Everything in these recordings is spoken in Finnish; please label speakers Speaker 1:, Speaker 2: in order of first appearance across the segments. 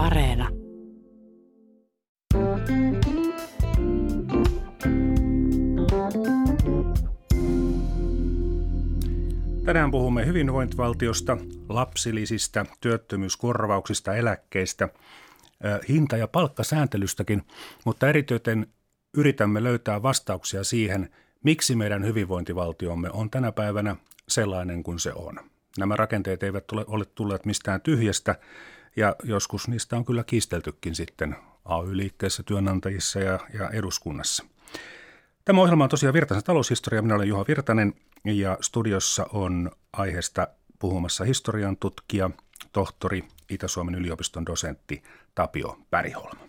Speaker 1: Areena.
Speaker 2: Tänään puhumme hyvinvointivaltiosta, lapsilisistä, työttömyyskorvauksista, eläkkeistä, hinta- ja palkkasääntelystäkin, mutta erityisen yritämme löytää vastauksia siihen, miksi meidän hyvinvointivaltiomme on tänä päivänä sellainen kuin se on. Nämä rakenteet eivät ole tulleet mistään tyhjästä ja joskus niistä on kyllä kiisteltykin sitten AY-liikkeessä, työnantajissa ja, ja eduskunnassa. Tämä ohjelma on tosiaan Virtasen taloushistoria. Minä olen Juha Virtanen ja studiossa on aiheesta puhumassa historian tutkija, tohtori, Itä-Suomen yliopiston dosentti Tapio Päriholma.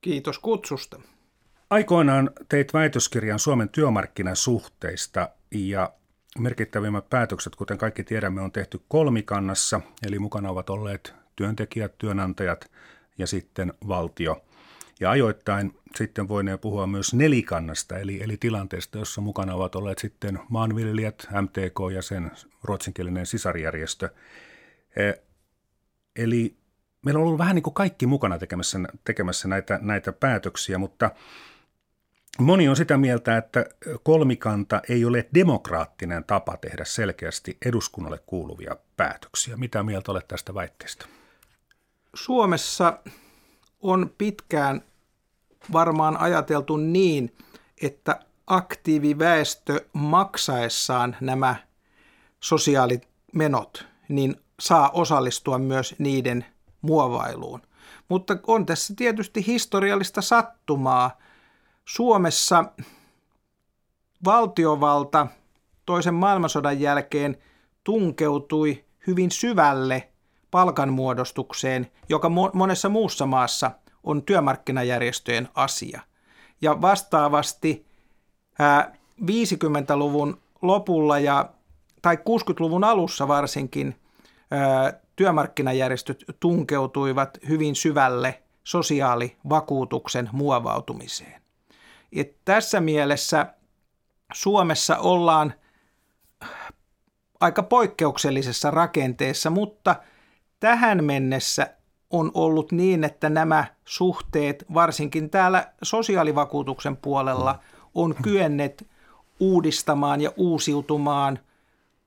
Speaker 3: Kiitos kutsusta.
Speaker 2: Aikoinaan teit väitöskirjan Suomen työmarkkinasuhteista ja merkittävimmät päätökset, kuten kaikki tiedämme, on tehty kolmikannassa, eli mukana ovat olleet työntekijät, työnantajat ja sitten valtio. Ja ajoittain sitten voineen puhua myös nelikannasta, eli, eli tilanteesta, jossa mukana ovat olleet sitten maanviljelijät, MTK ja sen ruotsinkielinen sisarjärjestö. E, eli meillä on ollut vähän niin kuin kaikki mukana tekemässä, tekemässä näitä, näitä päätöksiä, mutta Moni on sitä mieltä, että kolmikanta ei ole demokraattinen tapa tehdä selkeästi eduskunnalle kuuluvia päätöksiä. Mitä mieltä olet tästä väitteestä?
Speaker 3: Suomessa on pitkään varmaan ajateltu niin, että aktiiviväestö maksaessaan nämä sosiaalimenot, niin saa osallistua myös niiden muovailuun. Mutta on tässä tietysti historiallista sattumaa. Suomessa valtiovalta toisen maailmansodan jälkeen tunkeutui hyvin syvälle palkanmuodostukseen, joka monessa muussa maassa on työmarkkinajärjestöjen asia. Ja vastaavasti 50-luvun lopulla ja tai 60-luvun alussa varsinkin työmarkkinajärjestöt tunkeutuivat hyvin syvälle sosiaalivakuutuksen muovautumiseen. Et tässä mielessä Suomessa ollaan aika poikkeuksellisessa rakenteessa, mutta tähän mennessä on ollut niin, että nämä suhteet, varsinkin täällä sosiaalivakuutuksen puolella, on kyennet uudistamaan ja uusiutumaan –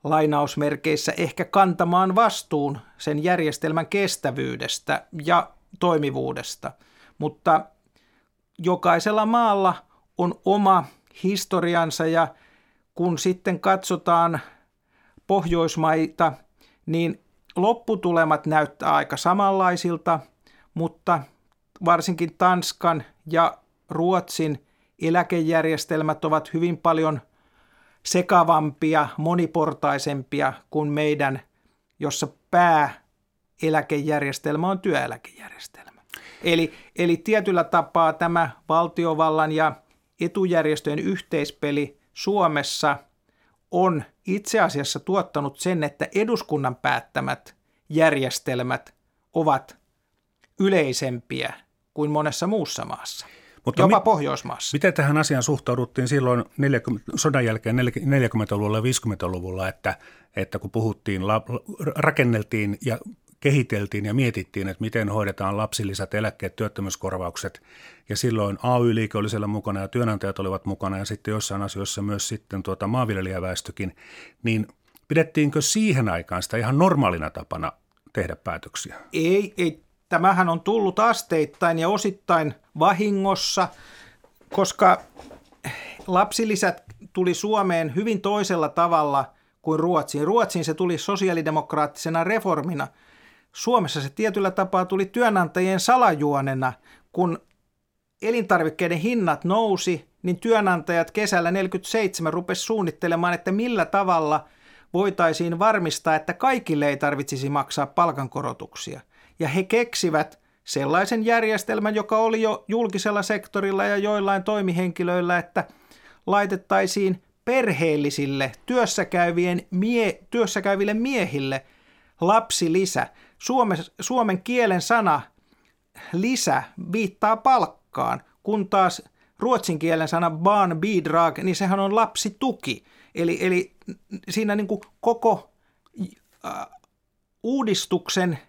Speaker 3: lainausmerkeissä ehkä kantamaan vastuun sen järjestelmän kestävyydestä ja toimivuudesta. Mutta jokaisella maalla on oma historiansa ja kun sitten katsotaan Pohjoismaita, niin lopputulemat näyttää aika samanlaisilta, mutta varsinkin Tanskan ja Ruotsin eläkejärjestelmät ovat hyvin paljon – sekavampia, moniportaisempia kuin meidän, jossa pääeläkejärjestelmä on työeläkejärjestelmä. Eli, eli tietyllä tapaa tämä valtiovallan ja etujärjestöjen yhteispeli Suomessa on itse asiassa tuottanut sen, että eduskunnan päättämät järjestelmät ovat yleisempiä kuin monessa muussa maassa. Mutta Jopa mi- Pohjoismaassa.
Speaker 2: Miten tähän asiaan suhtauduttiin silloin 40, sodan jälkeen 40-luvulla ja 50-luvulla, että, että kun puhuttiin, la, rakenneltiin ja kehiteltiin ja mietittiin, että miten hoidetaan lapsilisät, eläkkeet, työttömyyskorvaukset. Ja silloin AY-liike oli siellä mukana ja työnantajat olivat mukana ja sitten jossain asioissa myös sitten tuota maanviljelijäväestökin. Niin pidettiinkö siihen aikaan sitä ihan normaalina tapana tehdä päätöksiä?
Speaker 3: Ei, ei Tämähän on tullut asteittain ja osittain vahingossa, koska lapsilisät tuli Suomeen hyvin toisella tavalla kuin Ruotsiin. Ruotsiin se tuli sosiaalidemokraattisena reformina. Suomessa se tietyllä tapaa tuli työnantajien salajuonena, kun elintarvikkeiden hinnat nousi, niin työnantajat kesällä 47 rupesi suunnittelemaan, että millä tavalla voitaisiin varmistaa, että kaikille ei tarvitsisi maksaa palkankorotuksia – ja he keksivät sellaisen järjestelmän, joka oli jo julkisella sektorilla ja joillain toimihenkilöillä, että laitettaisiin perheellisille työssäkäyvien mie, työssäkäyville miehille lapsilisä. Suome, suomen kielen sana lisä viittaa palkkaan, kun taas ruotsin kielen sana barnbidrag, niin sehän on lapsituki. Eli, eli siinä niin kuin koko äh, uudistuksen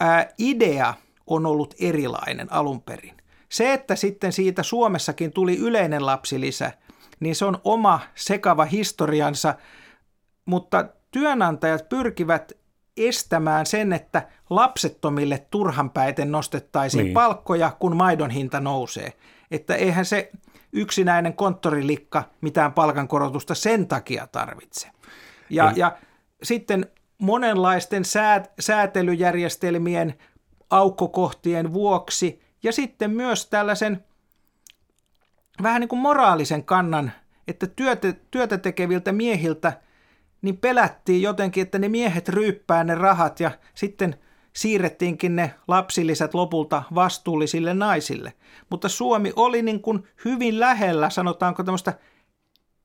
Speaker 3: ää, idea on ollut erilainen alun perin. Se, että sitten siitä Suomessakin tuli yleinen lapsilisä, niin se on oma sekava historiansa, mutta työnantajat pyrkivät estämään sen, että lapsettomille turhanpäiten nostettaisiin niin. palkkoja, kun maidon hinta nousee. Että eihän se yksinäinen konttorilikka mitään palkankorotusta sen takia tarvitse. Ja, Eli... ja sitten monenlaisten säät, säätelyjärjestelmien aukkokohtien vuoksi ja sitten myös tällaisen vähän niin kuin moraalisen kannan, että työtä, työtä tekeviltä miehiltä niin pelättiin jotenkin, että ne miehet ryyppää ne rahat ja sitten siirrettiinkin ne lapsillisät lopulta vastuullisille naisille. Mutta Suomi oli niin kuin hyvin lähellä, sanotaanko tämmöistä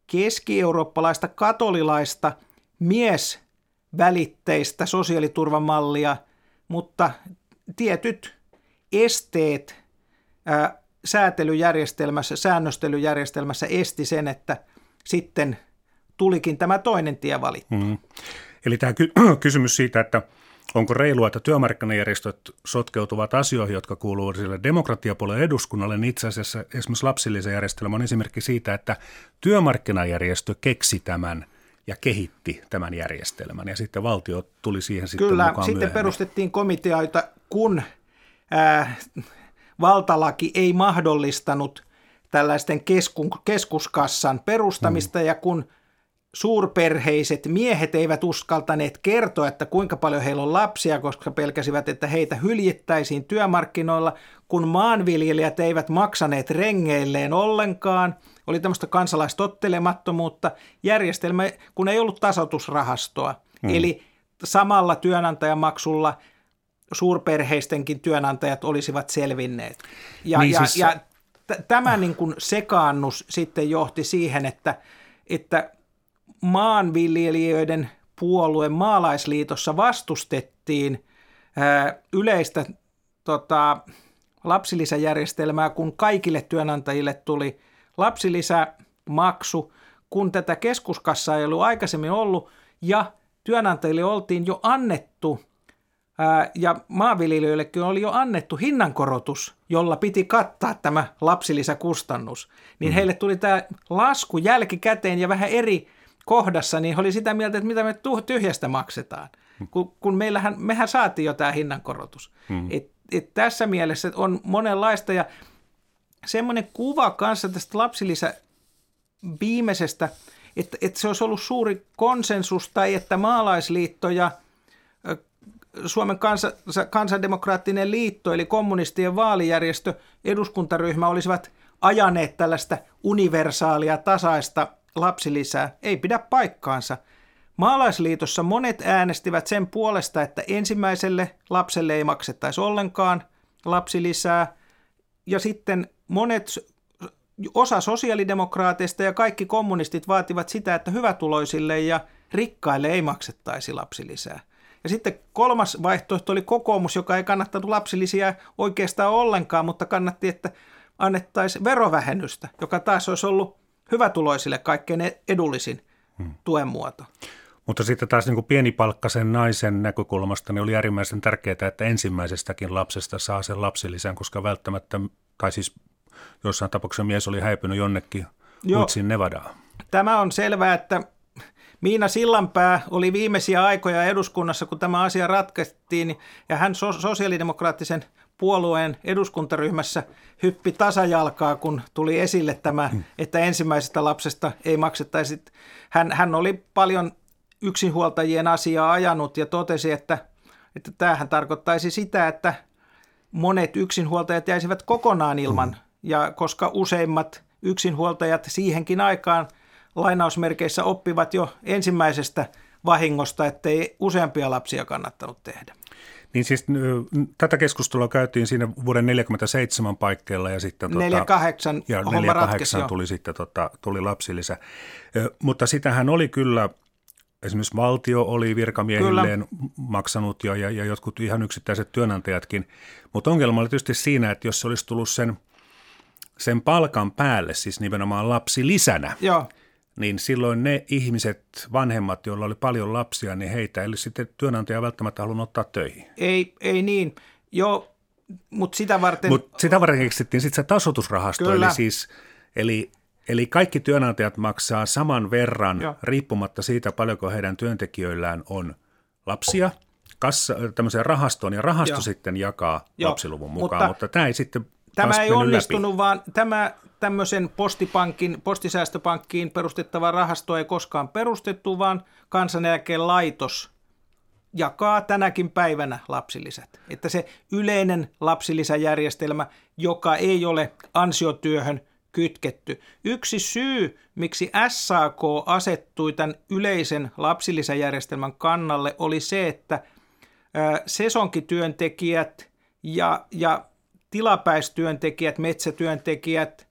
Speaker 3: keski-eurooppalaista katolilaista miesvälitteistä sosiaaliturvamallia, mutta tietyt esteet ää, säätelyjärjestelmässä, säännöstelyjärjestelmässä esti sen, että sitten tulikin tämä toinen tie valittu. Mm.
Speaker 2: Eli tämä ky- kysymys siitä, että onko reilua, että työmarkkinajärjestöt sotkeutuvat asioihin, jotka kuuluvat sille demokratiapuolen eduskunnalle, niin itse asiassa esimerkiksi lapsillisen järjestelmä on esimerkki siitä, että työmarkkinajärjestö keksi tämän ja kehitti tämän järjestelmän ja sitten valtio tuli siihen sitten
Speaker 3: Kyllä,
Speaker 2: mukaan
Speaker 3: sitten
Speaker 2: myöhemmin.
Speaker 3: perustettiin komiteoita, kun ää, valtalaki ei mahdollistanut tällaisten kesku, keskuskassan perustamista mm. ja kun suurperheiset miehet eivät uskaltaneet kertoa, että kuinka paljon heillä on lapsia, koska pelkäsivät, että heitä hyljittäisiin työmarkkinoilla, kun maanviljelijät eivät maksaneet rengeilleen ollenkaan. Oli tämmöistä kansalaistottelemattomuutta. Järjestelmä, kun ei ollut tasoitusrahastoa. Hmm. Eli samalla työnantajamaksulla suurperheistenkin työnantajat olisivat selvinneet. Ja, niin ja, siis... ja t- tämä niin kuin sekaannus sitten johti siihen, että, että maanviljelijöiden puolue maalaisliitossa vastustettiin yleistä tota, lapsilisäjärjestelmää, kun kaikille työnantajille tuli lapsilisämaksu, kun tätä keskuskassaa ei ollut aikaisemmin ollut ja työnantajille oltiin jo annettu ja maanviljelijöillekin oli jo annettu hinnankorotus, jolla piti kattaa tämä lapsilisäkustannus, niin mm. heille tuli tämä lasku jälkikäteen ja vähän eri kohdassa, niin oli sitä mieltä, että mitä me tyhjästä maksetaan. Hmm. Kun, kun meillähän, mehän saatiin jo tämä hinnankorotus. Hmm. Et, et tässä mielessä on monenlaista ja semmoinen kuva kanssa tästä lapsilisä viimeisestä, että, että se olisi ollut suuri konsensus tai että maalaisliitto ja Suomen kansa, kansandemokraattinen liitto eli kommunistien vaalijärjestö, eduskuntaryhmä olisivat ajaneet tällaista universaalia tasaista lapsilisää ei pidä paikkaansa. Maalaisliitossa monet äänestivät sen puolesta, että ensimmäiselle lapselle ei maksettaisi ollenkaan lapsilisää, ja sitten monet, osa sosiaalidemokraateista ja kaikki kommunistit vaativat sitä, että hyvätuloisille ja rikkaille ei maksettaisi lapsilisää. Ja sitten kolmas vaihtoehto oli kokoomus, joka ei kannattanut lapsilisiä oikeastaan ollenkaan, mutta kannatti, että annettaisiin verovähennystä, joka taas olisi ollut hyvätuloisille kaikkein edullisin hmm. tuen muoto.
Speaker 2: Mutta sitten taas niin kuin pienipalkkaisen naisen näkökulmasta niin oli äärimmäisen tärkeää, että ensimmäisestäkin lapsesta saa sen lapsilisän, koska välttämättä, tai siis jossain tapauksessa mies oli häipynyt jonnekin Uitsin Nevadaan.
Speaker 3: Tämä on selvää, että Miina Sillanpää oli viimeisiä aikoja eduskunnassa, kun tämä asia ratkaistiin, ja hän sosiaalidemokraattisen puolueen eduskuntaryhmässä hyppi tasajalkaa, kun tuli esille tämä, mm. että ensimmäisestä lapsesta ei maksettaisi. Hän, hän oli paljon yksinhuoltajien asiaa ajanut ja totesi, että, että tämähän tarkoittaisi sitä, että monet yksinhuoltajat jäisivät kokonaan ilman, mm. ja koska useimmat yksinhuoltajat siihenkin aikaan lainausmerkeissä oppivat jo ensimmäisestä vahingosta, ettei useampia lapsia kannattanut tehdä.
Speaker 2: Niin siis tätä keskustelua käytiin siinä vuoden 47 paikkeilla ja sitten...
Speaker 3: 48 tota, ja 48
Speaker 2: tuli sitten tota, tuli lapsilisä. Mutta sitähän oli kyllä, esimerkiksi valtio oli virkamiehilleen kyllä. maksanut ja, ja, ja jotkut ihan yksittäiset työnantajatkin. Mutta ongelma oli tietysti siinä, että jos se olisi tullut sen, sen palkan päälle, siis nimenomaan lapsilisänä, Joo niin silloin ne ihmiset, vanhemmat, joilla oli paljon lapsia, niin heitä eli sitten työnantaja välttämättä halunnut ottaa töihin.
Speaker 3: Ei, ei niin. Joo, mutta sitä varten...
Speaker 2: Mut sitä varten keksittiin sitten se tasotusrahasto, Kyllä. eli siis, eli Eli kaikki työnantajat maksaa saman verran Joo. riippumatta siitä, paljonko heidän työntekijöillään on lapsia kassa, tämmöiseen rahastoon, ja rahasto Joo. sitten jakaa Joo. lapsiluvun mukaan, mutta, mutta tämä ei sitten
Speaker 3: Tämä ei onnistunut, läpi. vaan tämä tämmöisen postipankin, postisäästöpankkiin perustettava rahasto ei koskaan perustettu, vaan kansaneläkelaitos jakaa tänäkin päivänä lapsilisät. Että se yleinen lapsilisäjärjestelmä, joka ei ole ansiotyöhön kytketty. Yksi syy, miksi SAK asettui tämän yleisen lapsilisäjärjestelmän kannalle, oli se, että sesonkityöntekijät ja, ja tilapäistyöntekijät, metsätyöntekijät,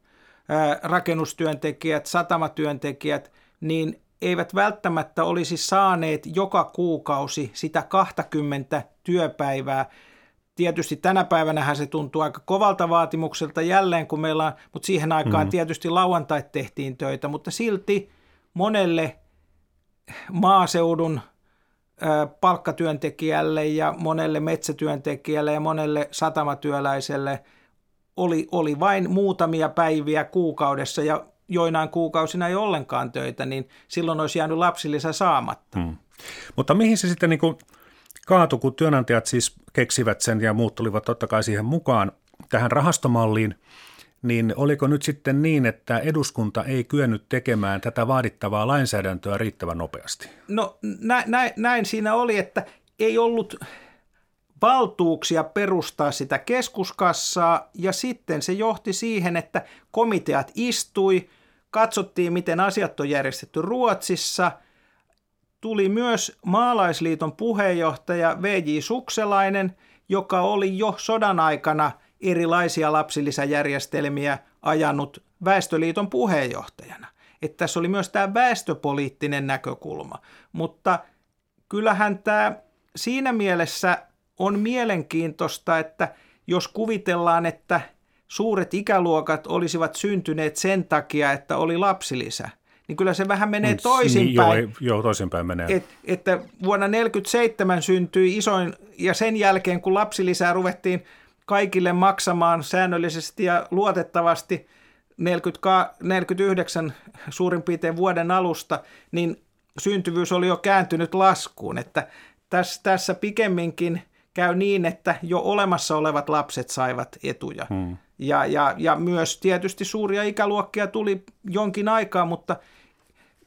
Speaker 3: rakennustyöntekijät, satamatyöntekijät, niin eivät välttämättä olisi saaneet joka kuukausi sitä 20 työpäivää. Tietysti tänä päivänä se tuntuu aika kovalta vaatimukselta jälleen, kun meillä on, mutta siihen aikaan mm. tietysti lauantait tehtiin töitä, mutta silti monelle maaseudun palkkatyöntekijälle ja monelle metsätyöntekijälle ja monelle satamatyöläiselle oli, oli vain muutamia päiviä kuukaudessa ja joinain kuukausina ei ollenkaan töitä, niin silloin olisi jäänyt lapsilisä saamatta. Hmm.
Speaker 2: Mutta mihin se sitten niin kuin kaatui, kun työnantajat siis keksivät sen ja muut tulivat totta kai siihen mukaan tähän rahastomalliin – niin oliko nyt sitten niin, että eduskunta ei kyennyt tekemään tätä vaadittavaa lainsäädäntöä riittävän nopeasti?
Speaker 3: No nä, nä, näin siinä oli, että ei ollut valtuuksia perustaa sitä keskuskassaa ja sitten se johti siihen, että komiteat istui, katsottiin miten asiat on järjestetty Ruotsissa, tuli myös maalaisliiton puheenjohtaja V.J. Sukselainen, joka oli jo sodan aikana – erilaisia lapsilisäjärjestelmiä ajanut Väestöliiton puheenjohtajana. Että tässä oli myös tämä väestöpoliittinen näkökulma. Mutta kyllähän tämä siinä mielessä on mielenkiintoista, että jos kuvitellaan, että suuret ikäluokat olisivat syntyneet sen takia, että oli lapsilisä, niin kyllä se vähän menee toisinpäin.
Speaker 2: Niin, joo, joo, toisinpäin menee. Et,
Speaker 3: että vuonna 1947 syntyi isoin, ja sen jälkeen kun lapsilisää ruvettiin kaikille maksamaan säännöllisesti ja luotettavasti 49 suurin piirtein vuoden alusta, niin syntyvyys oli jo kääntynyt laskuun. Että tässä, tässä pikemminkin käy niin, että jo olemassa olevat lapset saivat etuja. Hmm. Ja, ja, ja myös tietysti suuria ikäluokkia tuli jonkin aikaa, mutta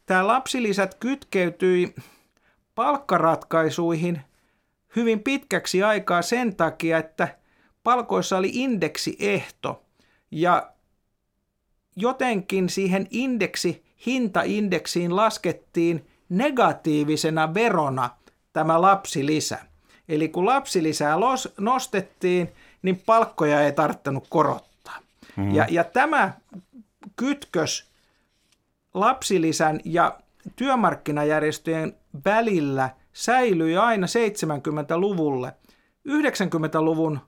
Speaker 3: tämä lapsilisät kytkeytyi palkkaratkaisuihin hyvin pitkäksi aikaa sen takia, että – palkoissa oli indeksiehto ja jotenkin siihen indeksi, hintaindeksiin laskettiin negatiivisena verona tämä lapsilisä. Eli kun lapsilisää nostettiin, niin palkkoja ei tarttanut korottaa. Mm. Ja, ja tämä kytkös lapsilisän ja työmarkkinajärjestöjen välillä säilyi aina 70-luvulle. 90-luvun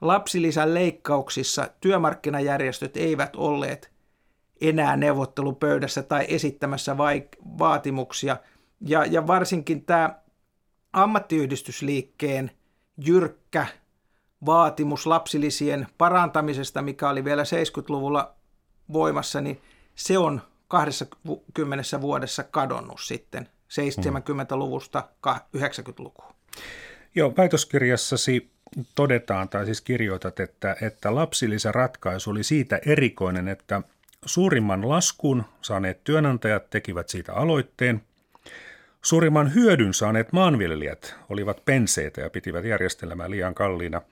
Speaker 3: Lapsilisän leikkauksissa työmarkkinajärjestöt eivät olleet enää neuvottelupöydässä tai esittämässä vaik- vaatimuksia. Ja, ja varsinkin tämä ammattiyhdistysliikkeen jyrkkä vaatimus lapsilisien parantamisesta, mikä oli vielä 70-luvulla voimassa, niin se on 20 vuodessa kadonnut sitten 70-luvusta 90-lukuun.
Speaker 2: Joo, väitöskirjassasi todetaan tai siis kirjoitat, että, että lapsilisäratkaisu oli siitä erikoinen, että suurimman laskun saaneet työnantajat tekivät siitä aloitteen. Suurimman hyödyn saaneet maanviljelijät olivat penseitä ja pitivät järjestelmää liian kalliina.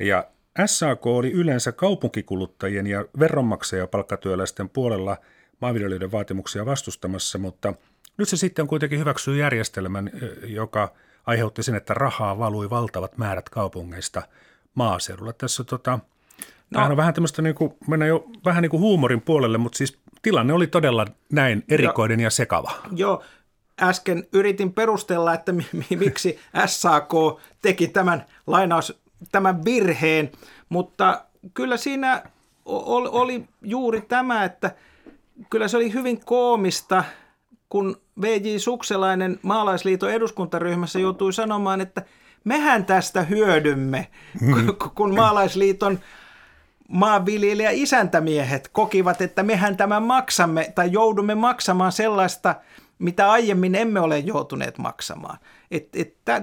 Speaker 2: Ja SAK oli yleensä kaupunkikuluttajien ja veronmaksajapalkkatyöläisten puolella maanviljelijöiden vaatimuksia vastustamassa, mutta nyt se sitten kuitenkin hyväksyy järjestelmän, joka – aiheutti sen, että rahaa valui valtavat määrät kaupungeista maaseudulla. Tässä tota, no. on vähän tämmöistä, niin kuin, mennään jo vähän niin kuin huumorin puolelle, mutta siis tilanne oli todella näin erikoinen jo, ja sekava.
Speaker 3: Joo, äsken yritin perustella, että miksi SAK teki tämän lainaus, tämän virheen, mutta kyllä siinä oli juuri tämä, että kyllä se oli hyvin koomista, kun VJ Sukselainen maalaisliiton eduskuntaryhmässä joutui sanomaan, että mehän tästä hyödymme, mm. kun maalaisliiton maanviljelijä isäntämiehet kokivat, että mehän tämän maksamme tai joudumme maksamaan sellaista, mitä aiemmin emme ole joutuneet maksamaan.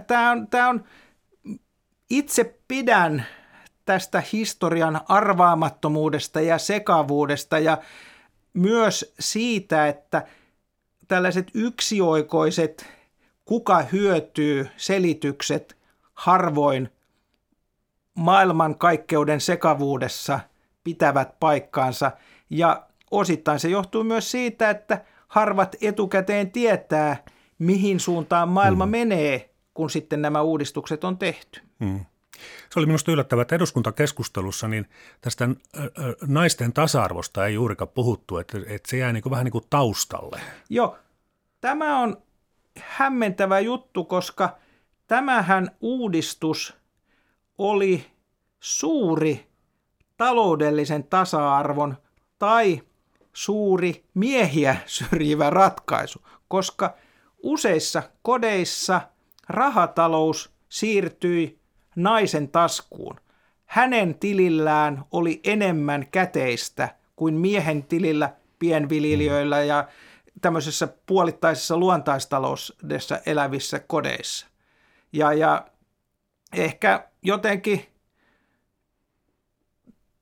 Speaker 3: Tämä on, on, itse pidän tästä historian arvaamattomuudesta ja sekavuudesta ja myös siitä, että tällaiset yksioikoiset kuka hyötyy selitykset harvoin maailmankaikkeuden sekavuudessa pitävät paikkaansa ja osittain se johtuu myös siitä, että harvat etukäteen tietää, mihin suuntaan maailma mm. menee, kun sitten nämä uudistukset on tehty. Mm.
Speaker 2: Se oli minusta yllättävää, että eduskuntakeskustelussa niin tästä naisten tasa-arvosta ei juurikaan puhuttu, että, että se jää niin kuin vähän niin kuin taustalle.
Speaker 3: Joo, tämä on hämmentävä juttu, koska tämähän uudistus oli suuri taloudellisen tasa-arvon tai suuri miehiä syrjivä ratkaisu, koska useissa kodeissa rahatalous siirtyi naisen taskuun. Hänen tilillään oli enemmän käteistä kuin miehen tilillä pienviljelijöillä ja tämmöisessä puolittaisessa luontaistaloudessa elävissä kodeissa. Ja, ja ehkä jotenkin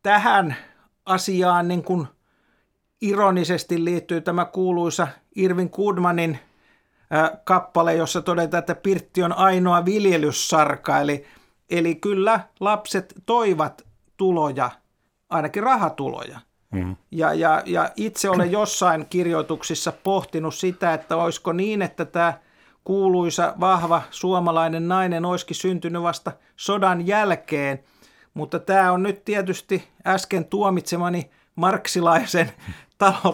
Speaker 3: tähän asiaan niin kuin ironisesti liittyy tämä kuuluisa Irvin Kudmanin kappale, jossa todetaan, että Pirtti on ainoa viljelyssarka, eli Eli kyllä lapset toivat tuloja, ainakin rahatuloja. Mm. Ja, ja, ja itse olen jossain kirjoituksissa pohtinut sitä, että olisiko niin, että tämä kuuluisa vahva suomalainen nainen olisikin syntynyt vasta sodan jälkeen, mutta tämä on nyt tietysti äsken tuomitsemani marksilaisen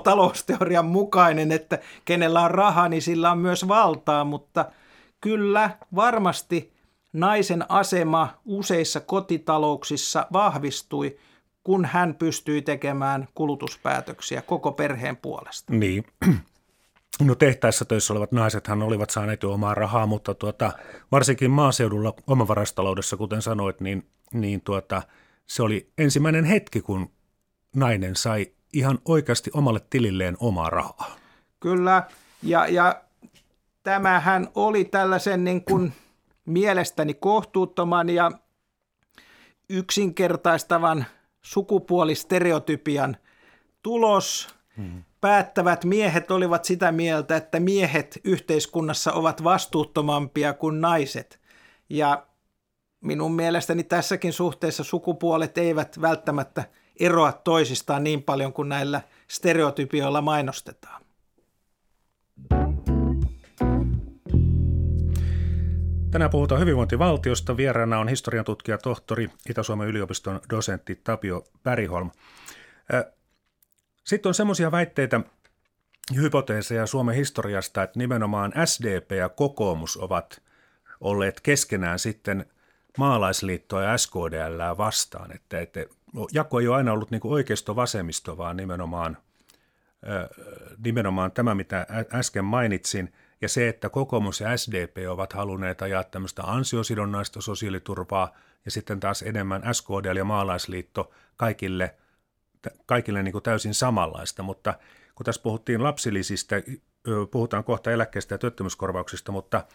Speaker 3: talousteorian mukainen, että kenellä on raha, niin sillä on myös valtaa, mutta kyllä varmasti naisen asema useissa kotitalouksissa vahvistui, kun hän pystyi tekemään kulutuspäätöksiä koko perheen puolesta.
Speaker 2: Niin. No tehtäessä töissä olevat naisethan olivat saaneet jo omaa rahaa, mutta tuota, varsinkin maaseudulla omavarastaloudessa, kuten sanoit, niin, niin tuota, se oli ensimmäinen hetki, kun nainen sai ihan oikeasti omalle tililleen omaa rahaa.
Speaker 3: Kyllä, ja, ja tämähän oli tällaisen niin kuin mielestäni kohtuuttoman ja yksinkertaistavan sukupuolistereotypian tulos. Hmm. Päättävät miehet olivat sitä mieltä, että miehet yhteiskunnassa ovat vastuuttomampia kuin naiset. Ja minun mielestäni tässäkin suhteessa sukupuolet eivät välttämättä eroa toisistaan niin paljon kuin näillä stereotypioilla mainostetaan.
Speaker 2: Tänään puhutaan hyvinvointivaltiosta. Vieraana on historian tutkija tohtori Itä-Suomen yliopiston dosentti Tapio Päriholm. Sitten on semmoisia väitteitä, hypoteeseja Suomen historiasta, että nimenomaan SDP ja kokoomus ovat olleet keskenään sitten maalaisliittoa ja SKDL vastaan. Että, että jako ei ole aina ollut niin oikeisto-vasemmisto, vaan nimenomaan, nimenomaan tämä, mitä äsken mainitsin – ja se, että kokoomus ja SDP ovat halunneet ajaa tämmöistä ansiosidonnaista sosiaaliturvaa ja sitten taas enemmän SKDL ja maalaisliitto kaikille, kaikille niin kuin täysin samanlaista, mutta kun tässä puhuttiin lapsilisistä, puhutaan kohta eläkkeestä ja työttömyyskorvauksista, mutta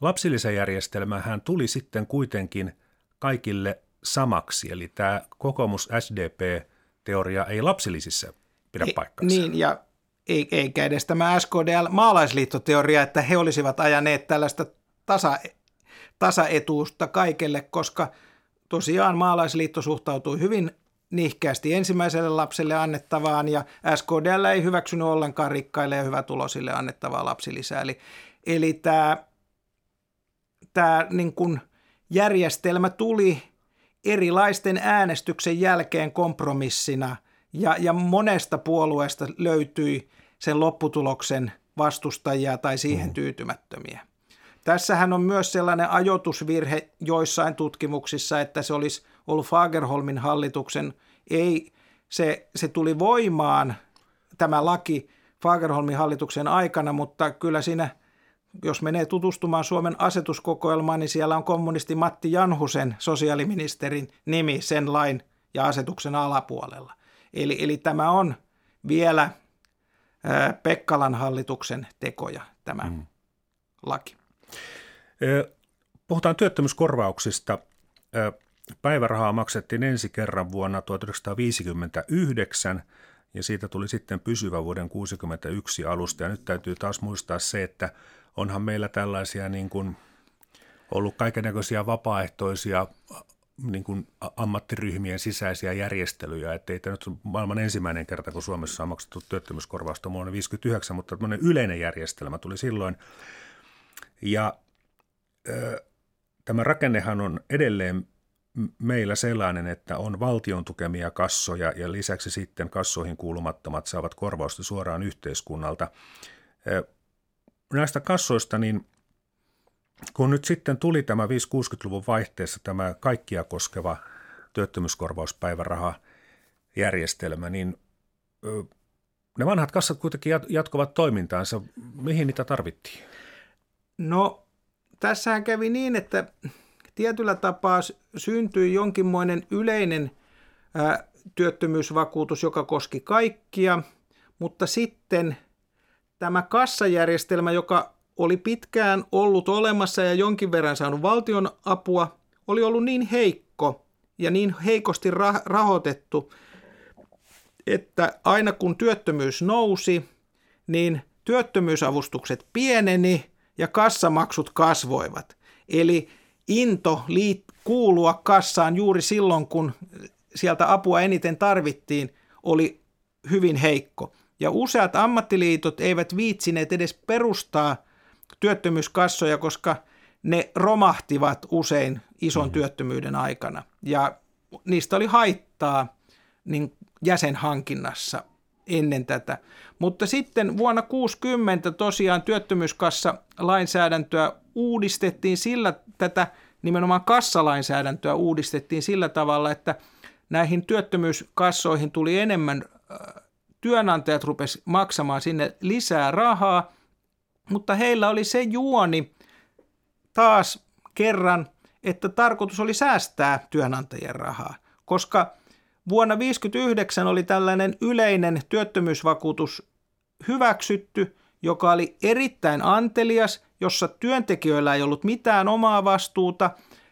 Speaker 2: lapsilisäjärjestelmähän tuli sitten kuitenkin kaikille samaksi, eli tämä kokoomus SDP-teoria ei lapsilisissä pidä paikkaansa.
Speaker 3: Niin, ja eikä edes tämä SKDL-maalaisliittoteoria, että he olisivat ajaneet tällaista tasa, tasaetuusta kaikelle, koska tosiaan maalaisliitto suhtautui hyvin nihkeästi ensimmäiselle lapselle annettavaan ja SKDL ei hyväksynyt ollenkaan rikkaille ja hyvätulosille annettavaa lapsilisää. Eli, eli tämä, tämä niin kuin järjestelmä tuli erilaisten äänestyksen jälkeen kompromissina ja, ja monesta puolueesta löytyi sen lopputuloksen vastustajia tai siihen mm. tyytymättömiä. Tässähän on myös sellainen ajoitusvirhe joissain tutkimuksissa, että se olisi ollut Fagerholmin hallituksen, ei, se, se tuli voimaan tämä laki Fagerholmin hallituksen aikana, mutta kyllä siinä, jos menee tutustumaan Suomen asetuskokoelmaan, niin siellä on kommunisti Matti Janhusen sosiaaliministerin nimi sen lain ja asetuksen alapuolella. Eli, eli tämä on vielä Pekkalan hallituksen tekoja tämä mm. laki.
Speaker 2: Puhutaan työttömyyskorvauksista. Päivärahaa maksettiin ensi kerran vuonna 1959 ja siitä tuli sitten pysyvä vuoden 1961 alusta. Ja nyt täytyy taas muistaa se, että onhan meillä tällaisia niin kuin ollut kaikenlaisia vapaaehtoisia niin kuin ammattiryhmien sisäisiä järjestelyjä, että ei tämä nyt maailman ensimmäinen kerta, kun Suomessa on maksettu työttömyyskorvausta vuonna 1959, mutta tämmöinen yleinen järjestelmä tuli silloin. Ja ö, tämä rakennehan on edelleen meillä sellainen, että on valtion tukemia kassoja ja lisäksi sitten kassoihin kuulumattomat saavat korvausta suoraan yhteiskunnalta. Näistä kassoista, niin kun nyt sitten tuli tämä 5-60-luvun vaihteessa tämä kaikkia koskeva työttömyyskorvauspäivärahajärjestelmä, niin ne vanhat kassat kuitenkin jatkuvat toimintaansa. Mihin niitä tarvittiin?
Speaker 3: No, tässähän kävi niin, että tietyllä tapaa syntyi jonkinmoinen yleinen työttömyysvakuutus, joka koski kaikkia, mutta sitten tämä kassajärjestelmä, joka oli pitkään ollut olemassa ja jonkin verran saanut valtion apua, oli ollut niin heikko ja niin heikosti rahoitettu, että aina kun työttömyys nousi, niin työttömyysavustukset pieneni ja kassamaksut kasvoivat. Eli into liit, kuulua kassaan juuri silloin, kun sieltä apua eniten tarvittiin, oli hyvin heikko. Ja useat ammattiliitot eivät viitsineet edes perustaa työttömyyskassoja, koska ne romahtivat usein ison mm. työttömyyden aikana. Ja niistä oli haittaa niin jäsenhankinnassa ennen tätä. Mutta sitten vuonna 60 tosiaan työttömyyskassa lainsäädäntöä uudistettiin sillä, tätä nimenomaan kassalainsäädäntöä uudistettiin sillä tavalla, että näihin työttömyyskassoihin tuli enemmän, työnantajat rupesivat maksamaan sinne lisää rahaa, mutta heillä oli se juoni taas kerran, että tarkoitus oli säästää työnantajien rahaa, koska vuonna 1959 oli tällainen yleinen työttömyysvakuutus hyväksytty, joka oli erittäin antelias jossa työntekijöillä ei ollut mitään omaa vastuuta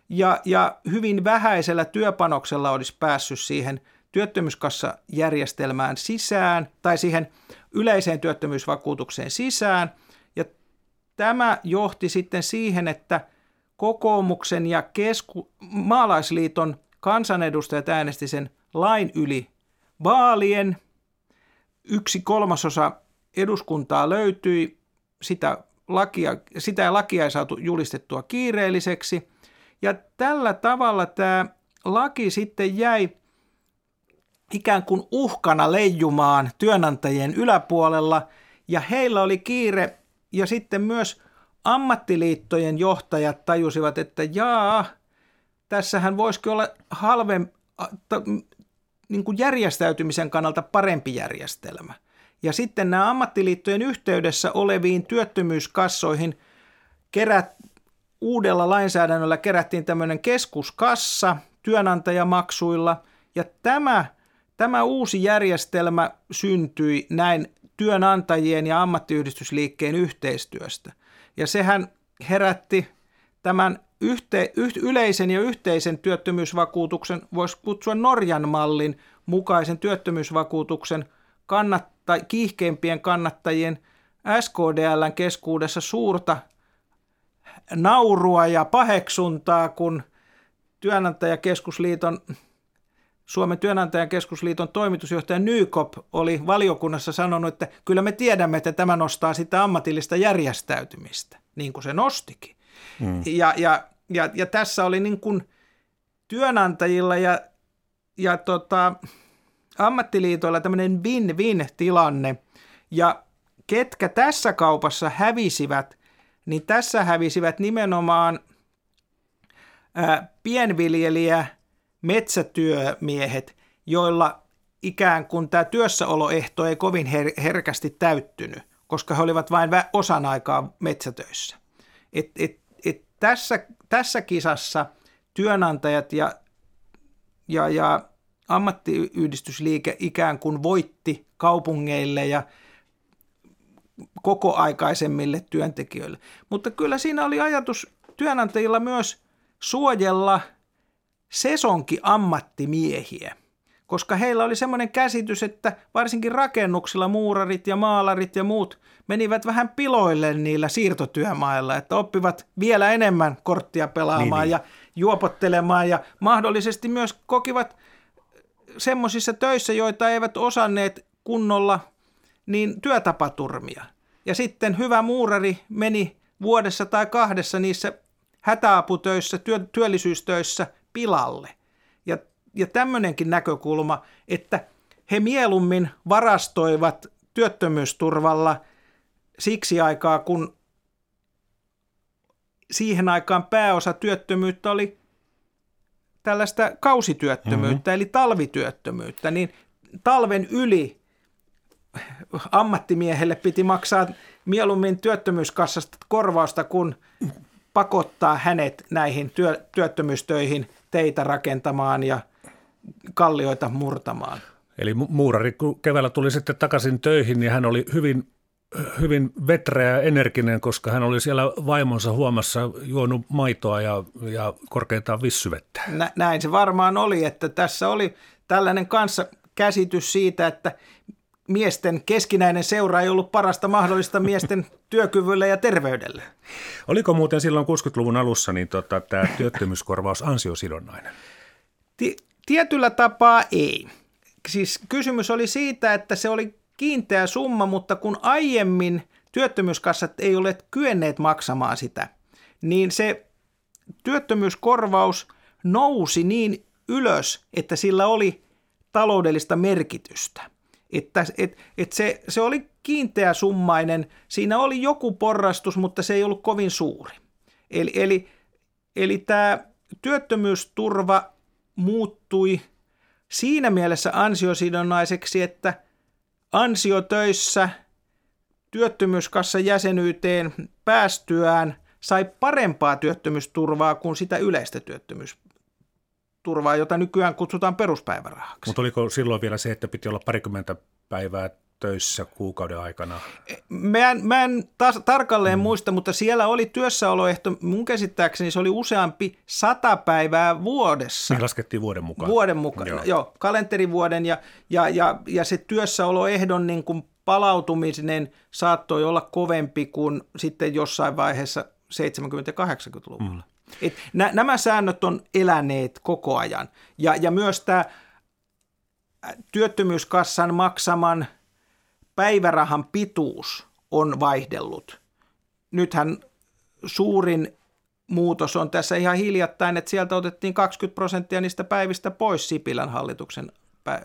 Speaker 3: ja, ja hyvin vähäisellä työpanoksella olisi päässyt siihen työttömyyskassajärjestelmään sisään tai siihen yleiseen työttömyysvakuutukseen sisään. Ja tämä johti sitten siihen, että kokoomuksen ja kesku- maalaisliiton kansanedustajat äänesti sen lain yli vaalien. Yksi kolmasosa eduskuntaa löytyi, sitä lakia, sitä lakia ei saatu julistettua kiireelliseksi. Ja tällä tavalla tämä laki sitten jäi ikään kuin uhkana leijumaan työnantajien yläpuolella ja heillä oli kiire ja sitten myös ammattiliittojen johtajat tajusivat, että jaa, tässähän voisikin olla halvempi, niin kuin järjestäytymisen kannalta parempi järjestelmä. Ja sitten nämä ammattiliittojen yhteydessä oleviin työttömyyskassoihin kerät, uudella lainsäädännöllä kerättiin tämmöinen keskuskassa työnantajamaksuilla. Ja tämä, tämä uusi järjestelmä syntyi näin työnantajien ja ammattiyhdistysliikkeen yhteistyöstä. Ja sehän herätti tämän yhte, yh, yleisen ja yhteisen työttömyysvakuutuksen, voisi kutsua Norjan mallin mukaisen työttömyysvakuutuksen kannat, tai kiihkeimpien kannattajien SKDLn keskuudessa suurta naurua ja paheksuntaa, kun työnantajakeskusliiton Suomen työnantajan keskusliiton toimitusjohtaja Nykop oli valiokunnassa sanonut, että kyllä me tiedämme, että tämä nostaa sitä ammatillista järjestäytymistä, niin kuin se nostikin. Mm. Ja, ja, ja, ja tässä oli niin kuin työnantajilla ja, ja tota, ammattiliitoilla tämmöinen win-win-tilanne. Ja ketkä tässä kaupassa hävisivät, niin tässä hävisivät nimenomaan ää, pienviljelijä, metsätyömiehet, joilla ikään kuin tämä työssäoloehto ei kovin her- herkästi täyttynyt, koska he olivat vain osan aikaa metsätöissä. Et, et, et tässä, tässä kisassa työnantajat ja, ja, ja ammattiyhdistysliike ikään kuin voitti kaupungeille ja koko aikaisemmille työntekijöille. Mutta kyllä siinä oli ajatus työnantajilla myös suojella sesonki ammattimiehiä, koska heillä oli semmoinen käsitys, että varsinkin rakennuksilla muurarit ja maalarit ja muut menivät vähän piloille niillä siirtotyömailla, että oppivat vielä enemmän korttia pelaamaan niin, ja niin. juopottelemaan ja mahdollisesti myös kokivat semmoisissa töissä, joita eivät osanneet kunnolla, niin työtapaturmia. Ja sitten hyvä muurari meni vuodessa tai kahdessa niissä hätäaputöissä, työ, työllisyystöissä pilalle. Ja, ja tämmöinenkin näkökulma, että he mieluummin varastoivat työttömyysturvalla siksi aikaa, kun siihen aikaan pääosa työttömyyttä oli tällaista kausityöttömyyttä, mm-hmm. eli talvityöttömyyttä, niin talven yli ammattimiehelle piti maksaa mieluummin työttömyyskassasta korvausta, kun pakottaa hänet näihin työ, työttömyystöihin teitä rakentamaan ja kallioita murtamaan.
Speaker 2: Eli muurari, kun keväällä tuli sitten takaisin töihin, niin hän oli hyvin, hyvin vetreä ja energinen, koska hän oli siellä vaimonsa huomassa juonut maitoa ja, ja korkeintaan vissyvettä.
Speaker 3: Nä, näin se varmaan oli, että tässä oli tällainen kanssa käsitys siitä, että miesten keskinäinen seura ei ollut parasta mahdollista miesten työkyvylle ja terveydelle.
Speaker 2: Oliko muuten silloin 60-luvun alussa niin tota, tämä työttömyyskorvaus ansiosidonnainen?
Speaker 3: Tietyllä tapaa ei. Siis kysymys oli siitä, että se oli kiinteä summa, mutta kun aiemmin työttömyyskassat ei ole kyenneet maksamaan sitä, niin se työttömyyskorvaus nousi niin ylös, että sillä oli taloudellista merkitystä. Että, et, et se, se oli kiinteä summainen, siinä oli joku porrastus, mutta se ei ollut kovin suuri. Eli, eli, eli tämä työttömyysturva muuttui siinä mielessä ansiosidonnaiseksi, että ansiotöissä työttömyyskassan jäsenyyteen päästyään sai parempaa työttömyysturvaa kuin sitä yleistä työttömyysturvaa, jota nykyään kutsutaan peruspäivärahaksi.
Speaker 2: Mutta oliko silloin vielä se, että piti olla parikymmentä päivää töissä kuukauden aikana?
Speaker 3: Mä en, mä en taas tarkalleen mm. muista, mutta siellä oli työssäoloehto, mun käsittääkseni se oli useampi sata päivää vuodessa.
Speaker 2: Niin laskettiin vuoden mukaan.
Speaker 3: Vuoden mukaan, joo, joo kalenterivuoden ja, ja, ja, ja se työssäoloehdon niin kuin palautuminen saattoi olla kovempi kuin sitten jossain vaiheessa 70- ja 80-luvulla. Mm. Et nä, nämä säännöt on eläneet koko ajan. Ja, ja myös tämä työttömyyskassan maksaman – päivärahan pituus on vaihdellut. Nythän suurin muutos on tässä ihan hiljattain, että sieltä otettiin 20 prosenttia niistä päivistä pois Sipilän hallituksen,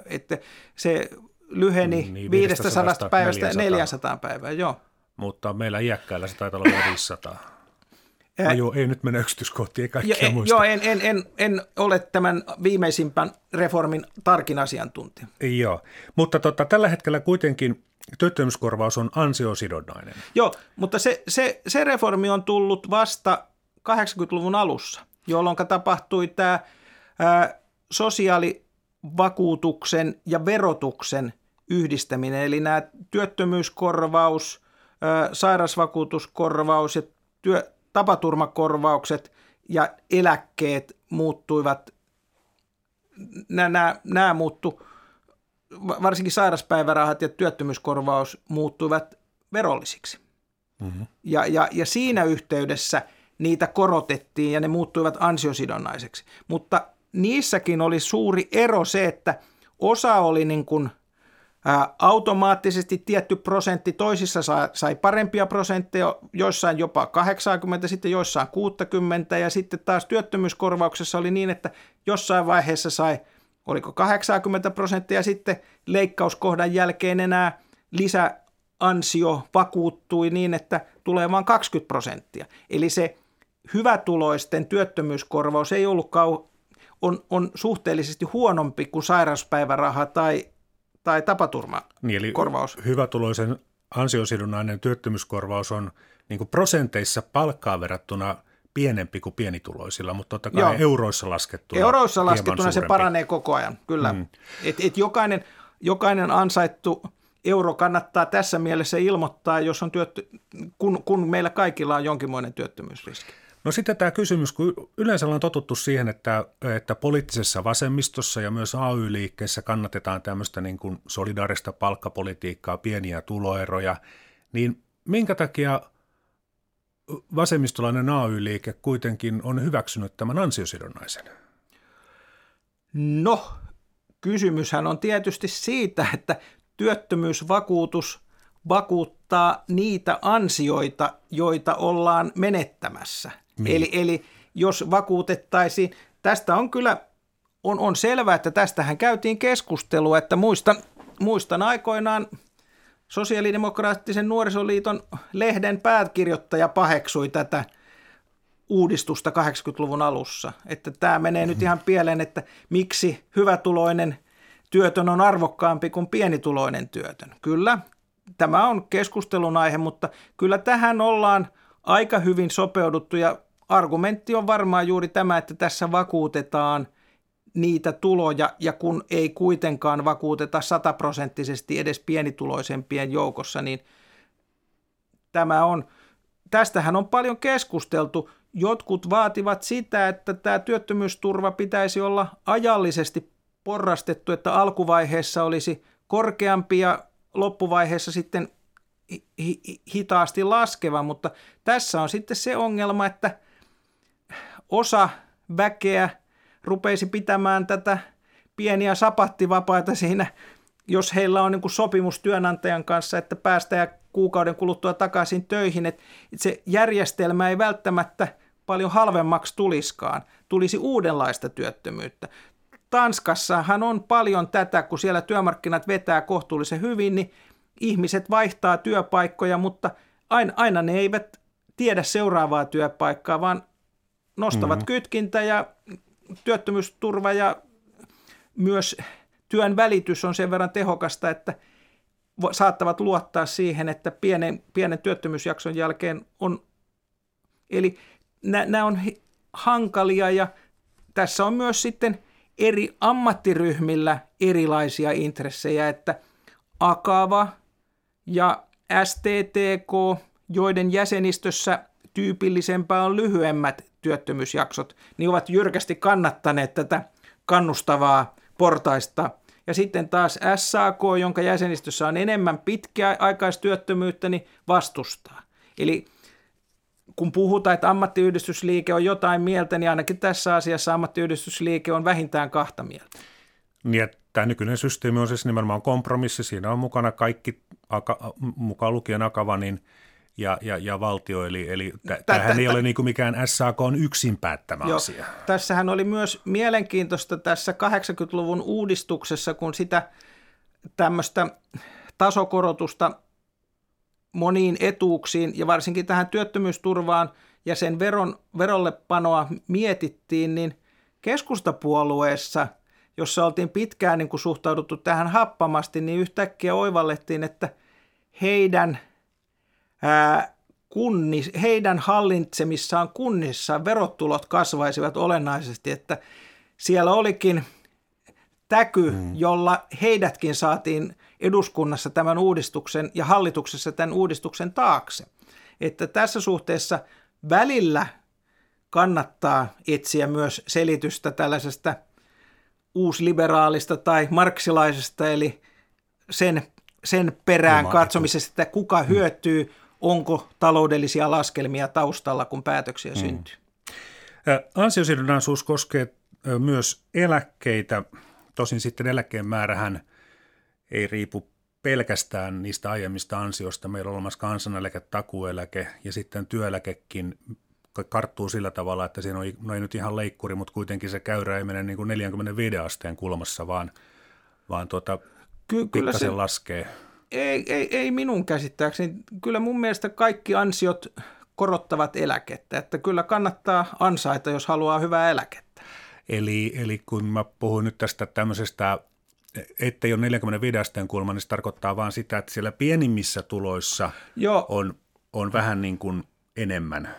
Speaker 3: että se lyheni niin, 500 päivästä 400. 400 päivää, joo.
Speaker 2: Mutta meillä iäkkäillä se taitaa olla 500. No joo, ei nyt mene yksityiskohtiin, ei kaikkia
Speaker 3: jo,
Speaker 2: muista.
Speaker 3: Joo, en, en, en, en ole tämän viimeisimpän reformin tarkin asiantuntija.
Speaker 2: Joo, mutta tota, tällä hetkellä kuitenkin työttömyyskorvaus on ansiosidonnainen.
Speaker 3: Joo, mutta se, se, se reformi on tullut vasta 80-luvun alussa, jolloin tapahtui tämä ää, sosiaalivakuutuksen ja verotuksen yhdistäminen. Eli nämä työttömyyskorvaus, ää, sairausvakuutuskorvaus ja työ, tapaturmakorvaukset ja eläkkeet muuttuivat, nämä, nämä, muuttu, varsinkin sairaspäivärahat ja työttömyyskorvaus muuttuivat verollisiksi. Mm-hmm. Ja, ja, ja siinä yhteydessä niitä korotettiin ja ne muuttuivat ansiosidonnaiseksi. Mutta niissäkin oli suuri ero se, että osa oli niin kuin automaattisesti tietty prosentti, toisissa sai parempia prosentteja, joissain jopa 80, sitten joissain 60 ja sitten taas työttömyyskorvauksessa oli niin, että jossain vaiheessa sai, oliko 80 prosenttia, sitten leikkauskohdan jälkeen enää lisäansio vakuuttui niin, että tulee vain 20 prosenttia. Eli se hyvätuloisten työttömyyskorvaus ei ollut kau- on, on suhteellisesti huonompi kuin sairauspäiväraha tai tai tapaturmakorvaus.
Speaker 2: Niin, eli korvaus. hyvätuloisen ansiosidonnainen työttömyyskorvaus on niin kuin prosenteissa palkkaa verrattuna pienempi kuin pienituloisilla, mutta totta kai Joo. euroissa laskettuna.
Speaker 3: Euroissa laskettuna se paranee koko ajan, kyllä. Mm. Et, et jokainen, jokainen ansaittu euro kannattaa tässä mielessä ilmoittaa, jos on työtty, kun, kun meillä kaikilla on jonkinmoinen työttömyysriski.
Speaker 2: No sitten tämä kysymys, kun yleensä ollaan totuttu siihen, että, että poliittisessa vasemmistossa ja myös AY-liikkeessä kannatetaan tämmöistä niin kuin solidaarista palkkapolitiikkaa, pieniä tuloeroja, niin minkä takia vasemmistolainen AY-liike kuitenkin on hyväksynyt tämän ansiosidonnaisen?
Speaker 3: No, kysymyshän on tietysti siitä, että työttömyysvakuutus vakuuttaa niitä ansioita, joita ollaan menettämässä. Niin. Eli, eli jos vakuutettaisiin, tästä on kyllä, on, on selvää, että tästähän käytiin keskustelua, että muistan, muistan aikoinaan sosiaalidemokraattisen nuorisoliiton lehden pääkirjoittaja paheksui tätä uudistusta 80-luvun alussa. Että tämä menee nyt ihan pieleen, että miksi hyvätuloinen työtön on arvokkaampi kuin pienituloinen työtön. Kyllä, tämä on keskustelun aihe, mutta kyllä tähän ollaan aika hyvin sopeuduttu ja argumentti on varmaan juuri tämä, että tässä vakuutetaan niitä tuloja ja kun ei kuitenkaan vakuuteta sataprosenttisesti edes pienituloisempien joukossa, niin tämä on, tästähän on paljon keskusteltu. Jotkut vaativat sitä, että tämä työttömyysturva pitäisi olla ajallisesti porrastettu, että alkuvaiheessa olisi korkeampi ja loppuvaiheessa sitten hitaasti laskeva, mutta tässä on sitten se ongelma, että osa väkeä rupeisi pitämään tätä pieniä sapattivapaita siinä, jos heillä on niin sopimus työnantajan kanssa, että päästään kuukauden kuluttua takaisin töihin, että se järjestelmä ei välttämättä paljon halvemmaksi tuliskaan, tulisi uudenlaista työttömyyttä. Tanskassahan on paljon tätä, kun siellä työmarkkinat vetää kohtuullisen hyvin, niin ihmiset vaihtaa työpaikkoja, mutta aina, aina ne eivät tiedä seuraavaa työpaikkaa, vaan nostavat mm-hmm. kytkintä ja työttömyysturva ja myös työn välitys on sen verran tehokasta, että saattavat luottaa siihen, että pienen, pienen työttömyysjakson jälkeen on, eli nämä on hankalia ja tässä on myös sitten eri ammattiryhmillä erilaisia intressejä, että Akava ja STTK, joiden jäsenistössä tyypillisempää on lyhyemmät työttömyysjaksot, niin ovat jyrkästi kannattaneet tätä kannustavaa portaista. Ja sitten taas SAK, jonka jäsenistössä on enemmän pitkäaikaistyöttömyyttä, niin vastustaa. Eli kun puhutaan, että ammattiyhdistysliike on jotain mieltä, niin ainakin tässä asiassa ammattiyhdistysliike on vähintään kahta mieltä.
Speaker 2: Niin, että tämä nykyinen systeemi on siis nimenomaan kompromissi. Siinä on mukana kaikki, mukaan lukien Akava, niin – ja, ja, ja valtio, eli, eli tämähän ei ole niin kuin mikään SAK on yksin päättämä Joo, asia.
Speaker 3: Tässähän oli myös mielenkiintoista tässä 80-luvun uudistuksessa, kun sitä tämmöistä tasokorotusta moniin etuuksiin ja varsinkin tähän työttömyysturvaan ja sen veron, verollepanoa mietittiin, niin keskustapuolueessa, jossa oltiin pitkään niin kuin suhtauduttu tähän happamasti, niin yhtäkkiä oivallettiin, että heidän – kunnis, heidän hallitsemissaan kunnissa verotulot kasvaisivat olennaisesti, että siellä olikin täky, mm. jolla heidätkin saatiin eduskunnassa tämän uudistuksen ja hallituksessa tämän uudistuksen taakse. Että tässä suhteessa välillä kannattaa etsiä myös selitystä tällaisesta uusliberaalista tai marksilaisesta, eli sen, sen perään katsomisesta, että kuka mm. Onko taloudellisia laskelmia taustalla, kun päätöksiä mm. syntyy.
Speaker 2: Ansiosidonnaisuus koskee myös eläkkeitä. Tosin sitten eläkkeen määrähän ei riipu pelkästään niistä aiemmista ansioista. Meillä on olemassa kansaneläke, takueläke ja sitten työeläkekin karttuu sillä tavalla, että siinä on, no ei nyt ihan leikkuri, mutta kuitenkin se käyrä ei mene niin kuin 45 asteen kulmassa, vaan, vaan tuota, Ky- kyllä se laskee.
Speaker 3: Ei, ei, ei minun käsittääkseni. Kyllä mun mielestä kaikki ansiot korottavat eläkettä, että kyllä kannattaa ansaita, jos haluaa hyvää eläkettä.
Speaker 2: Eli, eli kun mä puhun nyt tästä tämmöisestä ettei ole 45 asteen kulma, niin se tarkoittaa vaan sitä, että siellä pienimmissä tuloissa Joo. On, on vähän niin kuin enemmän.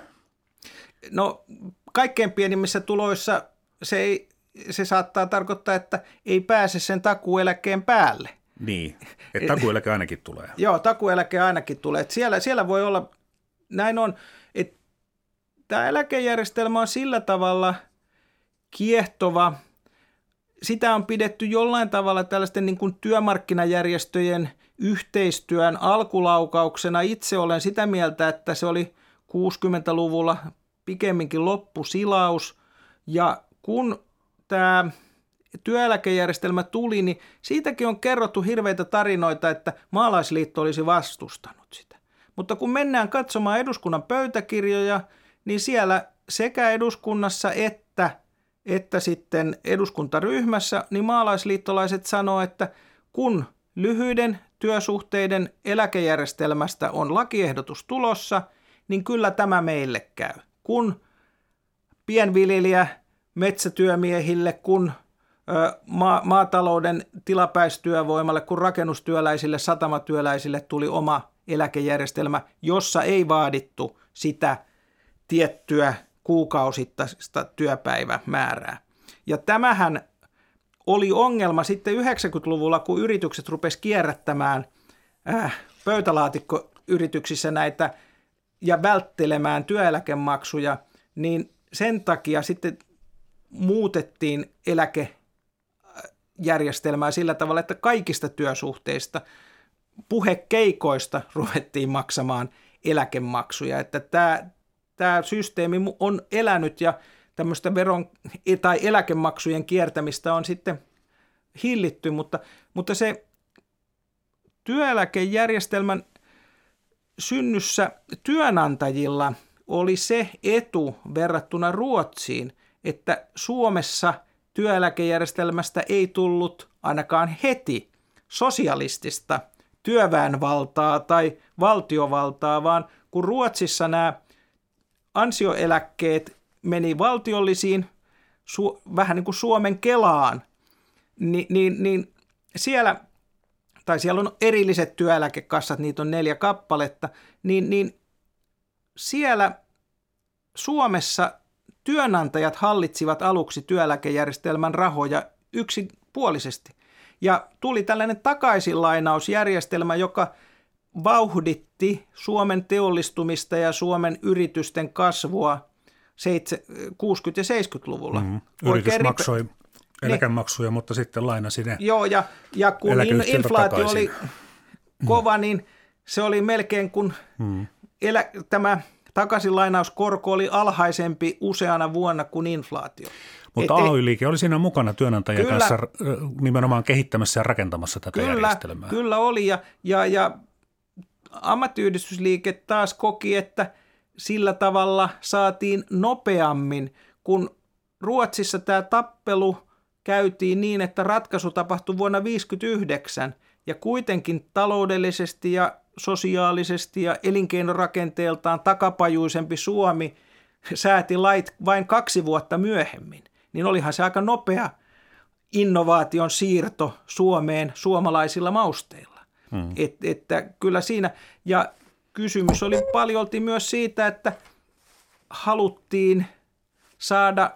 Speaker 3: No kaikkein pienimmissä tuloissa se, ei, se saattaa tarkoittaa, että ei pääse sen takueläkkeen päälle.
Speaker 2: Niin, että takueläke ainakin tulee.
Speaker 3: Joo, takueläke ainakin tulee. Että siellä, siellä voi olla, näin on, että tämä eläkejärjestelmä on sillä tavalla kiehtova, sitä on pidetty jollain tavalla tällaisten niin kuin työmarkkinajärjestöjen yhteistyön alkulaukauksena. Itse olen sitä mieltä, että se oli 60-luvulla pikemminkin loppusilaus. Ja kun tämä työeläkejärjestelmä tuli, niin siitäkin on kerrottu hirveitä tarinoita, että maalaisliitto olisi vastustanut sitä. Mutta kun mennään katsomaan eduskunnan pöytäkirjoja, niin siellä sekä eduskunnassa että, että sitten eduskuntaryhmässä, niin maalaisliittolaiset sanoo, että kun lyhyiden työsuhteiden eläkejärjestelmästä on lakiehdotus tulossa, niin kyllä tämä meille käy. Kun pienviljelijä metsätyömiehille, kun ma- maatalouden tilapäistyövoimalle kuin rakennustyöläisille, satamatyöläisille tuli oma eläkejärjestelmä, jossa ei vaadittu sitä tiettyä kuukausittaista työpäivämäärää. Ja tämähän oli ongelma sitten 90-luvulla, kun yritykset rupes kierrättämään äh, pöytälaatikkoyrityksissä näitä ja välttelemään työeläkemaksuja, niin sen takia sitten muutettiin eläkejärjestelmää sillä tavalla, että kaikista työsuhteista, puhekeikoista ruvettiin maksamaan eläkemaksuja. Että tämä, tämä systeemi on elänyt ja tämmöistä veron tai eläkemaksujen kiertämistä on sitten hillitty, mutta, mutta se työeläkejärjestelmän synnyssä työnantajilla oli se etu verrattuna Ruotsiin, että Suomessa työeläkejärjestelmästä ei tullut ainakaan heti sosialistista työväenvaltaa tai valtiovaltaa, vaan kun Ruotsissa nämä ansioeläkkeet meni valtiollisiin, su, vähän niin kuin Suomen Kelaan, niin, niin, niin siellä, tai siellä on erilliset työeläkekassat, niitä on neljä kappaletta, niin, niin siellä Suomessa työnantajat hallitsivat aluksi työeläkejärjestelmän rahoja yksipuolisesti. Ja tuli tällainen takaisinlainausjärjestelmä, joka vauhditti Suomen teollistumista ja Suomen yritysten kasvua 60- ja 70-luvulla. Mm,
Speaker 2: yritys Oikein maksoi rip... eläkemaksuja, niin. mutta sitten lainasi ne
Speaker 3: Joo, ja, ja kun inflaatio takaisin. oli kova, niin se oli melkein kuin mm. elä, tämä takaisinlainauskorko oli alhaisempi useana vuonna kuin inflaatio.
Speaker 2: Mutta AY-liike oli siinä mukana työnantajien kyllä, kanssa nimenomaan kehittämässä ja rakentamassa tätä
Speaker 3: kyllä,
Speaker 2: järjestelmää.
Speaker 3: Kyllä oli ja, ja, ja ammattiyhdistysliike taas koki, että sillä tavalla saatiin nopeammin, kun Ruotsissa tämä tappelu käytiin niin, että ratkaisu tapahtui vuonna 1959 ja kuitenkin taloudellisesti ja sosiaalisesti ja elinkeinorakenteeltaan takapajuisempi Suomi sääti lait vain kaksi vuotta myöhemmin, niin olihan se aika nopea innovaation siirto Suomeen suomalaisilla mausteilla. Hmm. Et, että kyllä siinä, ja kysymys oli paljolti myös siitä, että haluttiin saada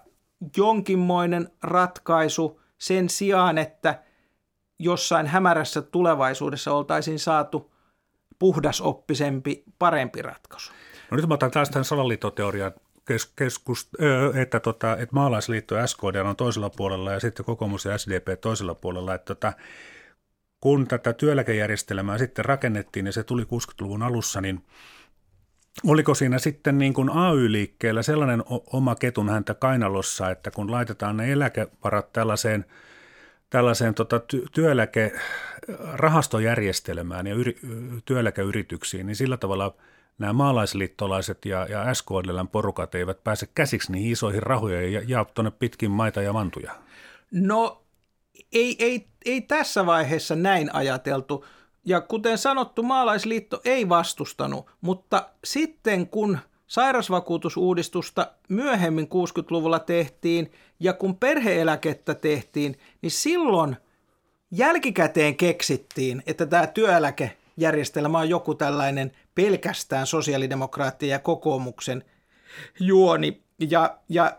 Speaker 3: jonkinmoinen ratkaisu sen sijaan, että jossain hämärässä tulevaisuudessa oltaisiin saatu puhdasoppisempi, parempi ratkaisu.
Speaker 2: No nyt mä otan taas tämän salaliittoteorian keskus, että, tota, että maalaisliitto ja SKD on toisella puolella ja sitten kokoomus ja SDP toisella puolella, että tota, kun tätä työeläkejärjestelmää sitten rakennettiin ja se tuli 60-luvun alussa, niin oliko siinä sitten niin kuin AY-liikkeellä sellainen oma ketun häntä kainalossa, että kun laitetaan ne eläkevarat tällaiseen – tällaiseen tota, työeläkerahastojärjestelmään ja yri, työeläkeyrityksiin, niin sillä tavalla nämä maalaisliittolaiset ja, ja SKLn porukat eivät pääse käsiksi niihin isoihin rahoihin ja jaa tuonne pitkin maita ja mantuja?
Speaker 3: No ei, ei, ei tässä vaiheessa näin ajateltu. Ja kuten sanottu, maalaisliitto ei vastustanut, mutta sitten kun – sairausvakuutusuudistusta myöhemmin 60-luvulla tehtiin ja kun perheeläkettä tehtiin, niin silloin jälkikäteen keksittiin, että tämä työeläkejärjestelmä on joku tällainen pelkästään sosiaalidemokraattien ja kokoomuksen juoni. Ja, ja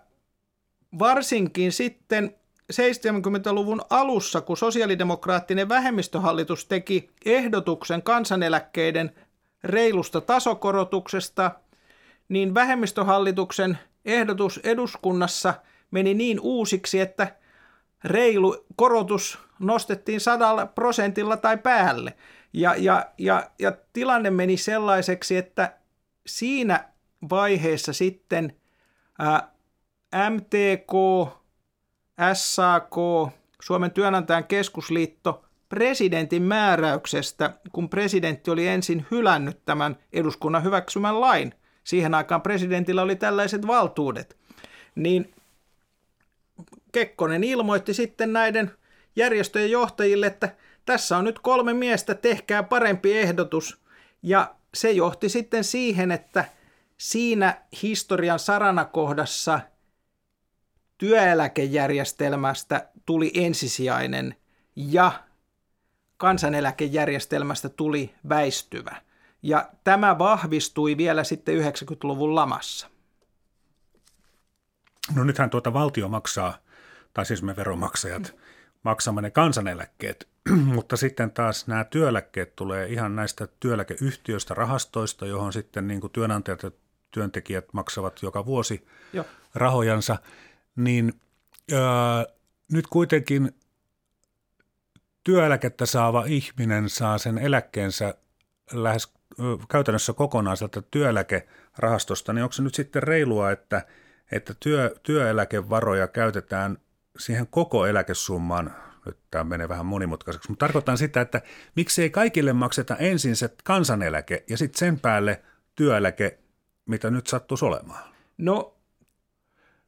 Speaker 3: varsinkin sitten 70-luvun alussa, kun sosiaalidemokraattinen vähemmistöhallitus teki ehdotuksen kansaneläkkeiden reilusta tasokorotuksesta, niin vähemmistöhallituksen ehdotus eduskunnassa meni niin uusiksi, että reilu korotus nostettiin sadalla prosentilla tai päälle. Ja, ja, ja, ja tilanne meni sellaiseksi, että siinä vaiheessa sitten ää, MTK, SAK, Suomen työnantajan keskusliitto presidentin määräyksestä, kun presidentti oli ensin hylännyt tämän eduskunnan hyväksymän lain, siihen aikaan presidentillä oli tällaiset valtuudet, niin Kekkonen ilmoitti sitten näiden järjestöjen johtajille, että tässä on nyt kolme miestä, tehkää parempi ehdotus. Ja se johti sitten siihen, että siinä historian saranakohdassa työeläkejärjestelmästä tuli ensisijainen ja kansaneläkejärjestelmästä tuli väistyvä. Ja tämä vahvistui vielä sitten 90-luvun lamassa.
Speaker 2: No nythän tuota valtio maksaa, tai siis me veromaksajat, maksamme ne kansaneläkkeet, mutta sitten taas nämä työeläkkeet tulee ihan näistä työeläkeyhtiöistä, rahastoista, johon sitten niin kuin työnantajat ja työntekijät maksavat joka vuosi Joo. rahojansa, niin ää, nyt kuitenkin työeläkettä saava ihminen saa sen eläkkeensä lähes käytännössä kokonaan sieltä työeläkerahastosta, niin onko se nyt sitten reilua, että, että työ, työeläkevaroja käytetään siihen koko eläkesummaan, nyt tämä menee vähän monimutkaiseksi, mutta tarkoitan sitä, että miksi ei kaikille makseta ensin se kansaneläke ja sitten sen päälle työeläke, mitä nyt sattuisi olemaan?
Speaker 3: No,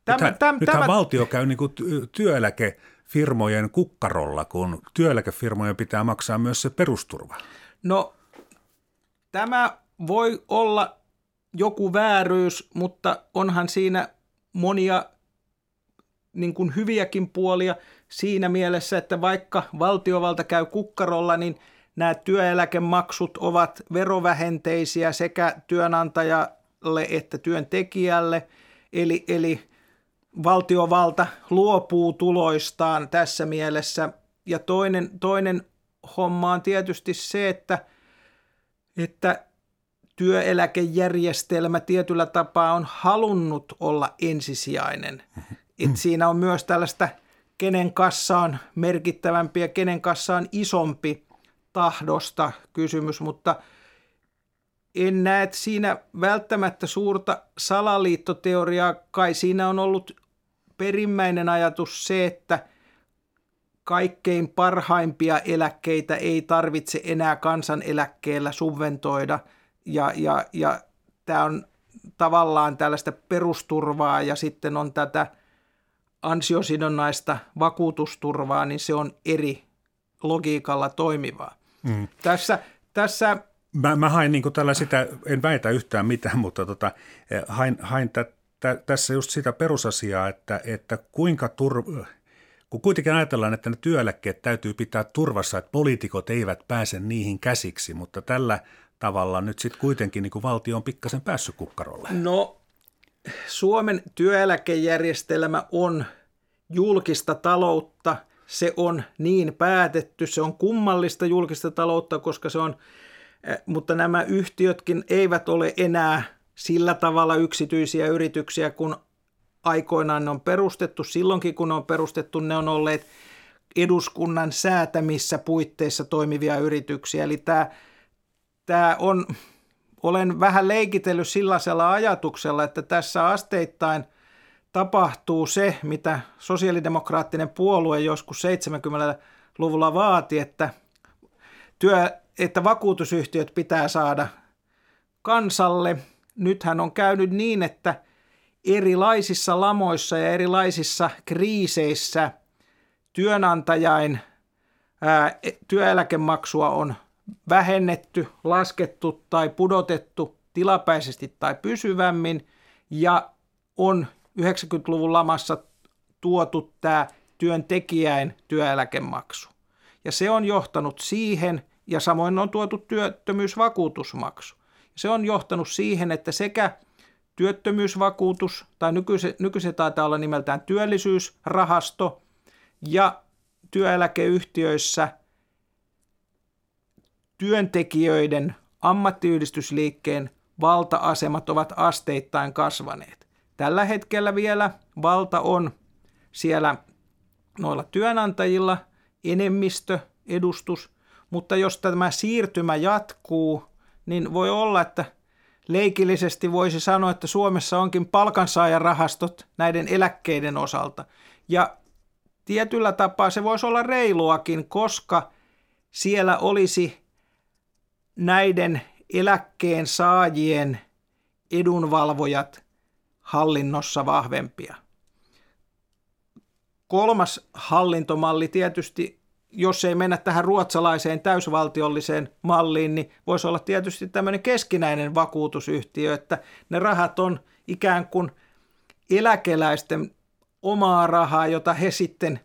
Speaker 2: tämä, nythän, tämä, nythän tämä... valtio käy niin kuin työeläkefirmojen kukkarolla, kun työeläkefirmojen pitää maksaa myös se perusturva.
Speaker 3: No, tämä voi olla joku vääryys, mutta onhan siinä monia niin kuin hyviäkin puolia siinä mielessä, että vaikka valtiovalta käy kukkarolla, niin nämä työeläkemaksut ovat verovähenteisiä sekä työnantajalle että työntekijälle. Eli, eli valtiovalta luopuu tuloistaan tässä mielessä. Ja toinen, toinen homma on tietysti se, että, että työeläkejärjestelmä tietyllä tapaa on halunnut olla ensisijainen. Et siinä on myös tällaista, kenen kassa on merkittävämpi ja kenen kassa on isompi tahdosta kysymys, mutta en näe siinä välttämättä suurta salaliittoteoriaa. Kai siinä on ollut perimmäinen ajatus se, että kaikkein parhaimpia eläkkeitä ei tarvitse enää kansaneläkkeellä subventoida ja, ja, ja tämä on tavallaan tällaista perusturvaa ja sitten on tätä – ansiosidonnaista vakuutusturvaa, niin se on eri logiikalla toimivaa. Mm. Tässä, tässä
Speaker 2: Mä, mä hain niin tällä sitä, en väitä yhtään mitään, mutta tota, eh, hain, hain tä, tä, tässä just sitä perusasiaa, että, että kuinka tur, kun kuitenkin ajatellaan, että ne työeläkkeet täytyy pitää turvassa, että poliitikot eivät pääse niihin käsiksi, mutta tällä tavalla nyt sitten kuitenkin niin valtio on pikkasen päässyt kukkarolle.
Speaker 3: No Suomen työeläkejärjestelmä on julkista taloutta, se on niin päätetty, se on kummallista julkista taloutta, koska se on, eh, mutta nämä yhtiötkin eivät ole enää sillä tavalla yksityisiä yrityksiä, kun aikoinaan ne on perustettu. Silloinkin kun ne on perustettu, ne on olleet eduskunnan säätämissä puitteissa toimivia yrityksiä. Eli tämä, tämä on olen vähän leikitellyt sellaisella ajatuksella, että tässä asteittain tapahtuu se, mitä sosiaalidemokraattinen puolue joskus 70-luvulla vaati, että, työ, että vakuutusyhtiöt pitää saada kansalle. Nythän on käynyt niin, että erilaisissa lamoissa ja erilaisissa kriiseissä työnantajain ää, työeläkemaksua on vähennetty, laskettu tai pudotettu tilapäisesti tai pysyvämmin ja on 90-luvun lamassa tuotu tämä työntekijäin työeläkemaksu. ja se on johtanut siihen, ja samoin on tuotu työttömyysvakuutusmaksu. Se on johtanut siihen, että sekä työttömyysvakuutus, tai nykyisin, nykyisin taitaa olla nimeltään työllisyysrahasto, ja työeläkeyhtiöissä työntekijöiden ammattiyhdistysliikkeen valta-asemat ovat asteittain kasvaneet. Tällä hetkellä vielä valta on siellä noilla työnantajilla enemmistö, edustus, mutta jos tämä siirtymä jatkuu, niin voi olla, että leikillisesti voisi sanoa, että Suomessa onkin palkansaajarahastot näiden eläkkeiden osalta. Ja tietyllä tapaa se voisi olla reiluakin, koska siellä olisi näiden eläkkeen saajien edunvalvojat hallinnossa vahvempia. Kolmas hallintomalli tietysti, jos ei mennä tähän ruotsalaiseen täysvaltiolliseen malliin, niin voisi olla tietysti tämmöinen keskinäinen vakuutusyhtiö, että ne rahat on ikään kuin eläkeläisten omaa rahaa, jota he sitten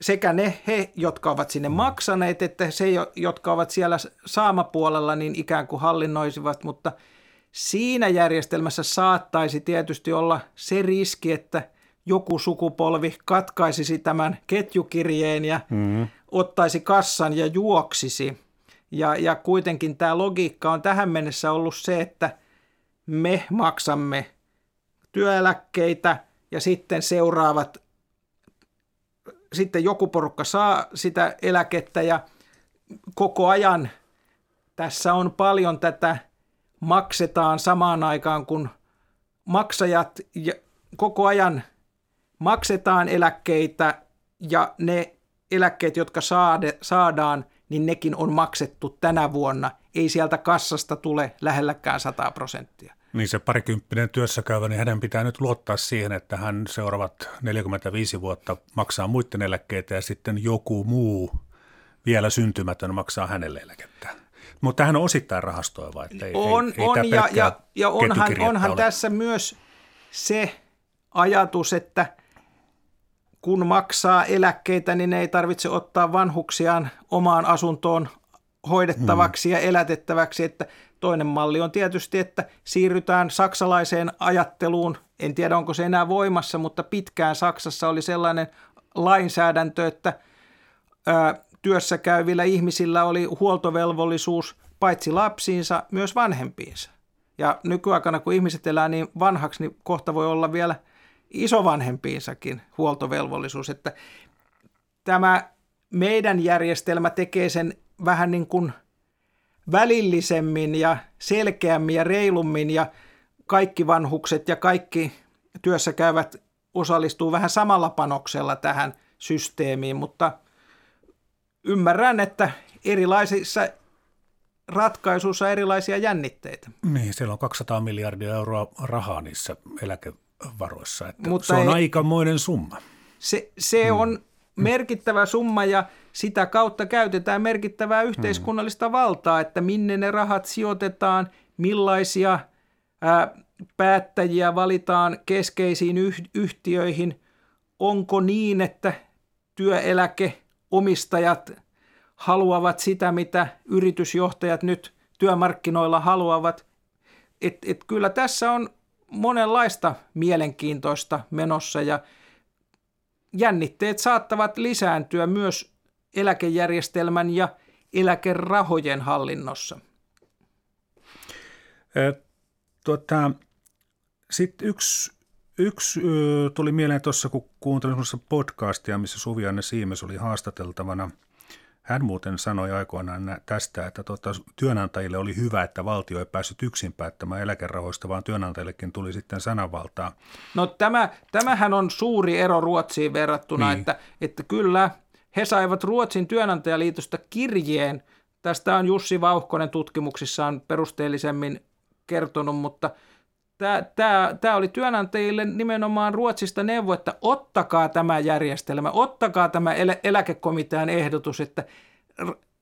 Speaker 3: sekä ne he, jotka ovat sinne mm. maksaneet, että se, jotka ovat siellä saamapuolella, niin ikään kuin hallinnoisivat, mutta siinä järjestelmässä saattaisi tietysti olla se riski, että joku sukupolvi katkaisisi tämän ketjukirjeen ja mm-hmm. Ottaisi kassan ja juoksisi. Ja, ja kuitenkin tämä logiikka on tähän mennessä ollut se, että me maksamme työeläkkeitä ja sitten seuraavat sitten joku porukka saa sitä eläkettä ja koko ajan tässä on paljon tätä maksetaan samaan aikaan, kun maksajat ja koko ajan maksetaan eläkkeitä ja ne eläkkeet, jotka saade, saadaan, niin nekin on maksettu tänä vuonna. Ei sieltä kassasta tule lähelläkään 100 prosenttia.
Speaker 2: Niin se parikymppinen työssäkäyvä, niin hänen pitää nyt luottaa siihen, että hän seuraavat 45 vuotta maksaa muiden eläkkeitä ja sitten joku muu vielä syntymätön maksaa hänelle eläkettä. Mutta hän on osittain rahastoiva. Että ei,
Speaker 3: on,
Speaker 2: ei,
Speaker 3: on ei ja, ja, ja onhan, onhan tässä myös se ajatus, että kun maksaa eläkkeitä, niin ei tarvitse ottaa vanhuksiaan omaan asuntoon hoidettavaksi hmm. ja elätettäväksi, että Toinen malli on tietysti, että siirrytään saksalaiseen ajatteluun. En tiedä, onko se enää voimassa, mutta pitkään Saksassa oli sellainen lainsäädäntö, että ää, työssä käyvillä ihmisillä oli huoltovelvollisuus paitsi lapsiinsa, myös vanhempiinsa. Ja nykyaikana, kun ihmiset elää niin vanhaksi, niin kohta voi olla vielä isovanhempiinsakin huoltovelvollisuus. Että tämä meidän järjestelmä tekee sen vähän niin kuin – välillisemmin ja selkeämmin ja reilummin ja kaikki vanhukset ja kaikki työssä käyvät osallistuu vähän samalla panoksella tähän systeemiin, mutta ymmärrän, että erilaisissa ratkaisuissa erilaisia jännitteitä.
Speaker 2: Niin, siellä on 200 miljardia euroa rahaa niissä eläkevaroissa, että mutta se on ei, aikamoinen summa.
Speaker 3: Se, se hmm. on merkittävä summa ja sitä kautta käytetään merkittävää yhteiskunnallista mm. valtaa, että minne ne rahat sijoitetaan, millaisia ää, päättäjiä valitaan keskeisiin yh- yhtiöihin. Onko niin, että työeläkeomistajat haluavat sitä, mitä yritysjohtajat nyt työmarkkinoilla haluavat. Et, et kyllä tässä on monenlaista mielenkiintoista menossa ja jännitteet saattavat lisääntyä myös eläkejärjestelmän ja eläkerahojen hallinnossa.
Speaker 2: Tuota, Sitten yksi, yksi tuli mieleen tuossa, kun kuuntelin podcastia, missä Suvi-Anne Siimes oli haastateltavana – hän muuten sanoi aikoinaan tästä, että tuota, työnantajille oli hyvä, että valtio ei päässyt yksin päättämään eläkerahoista, vaan työnantajillekin tuli sitten sananvaltaa.
Speaker 3: No tämä, tämähän on suuri ero Ruotsiin verrattuna, niin. että, että kyllä he saivat Ruotsin työnantajaliitosta kirjeen. Tästä on Jussi Vauhkonen tutkimuksissaan perusteellisemmin kertonut, mutta tämä, tämä, tämä oli työnantajille nimenomaan Ruotsista neuvo, että ottakaa tämä järjestelmä, ottakaa tämä elä, eläkekomitean ehdotus, että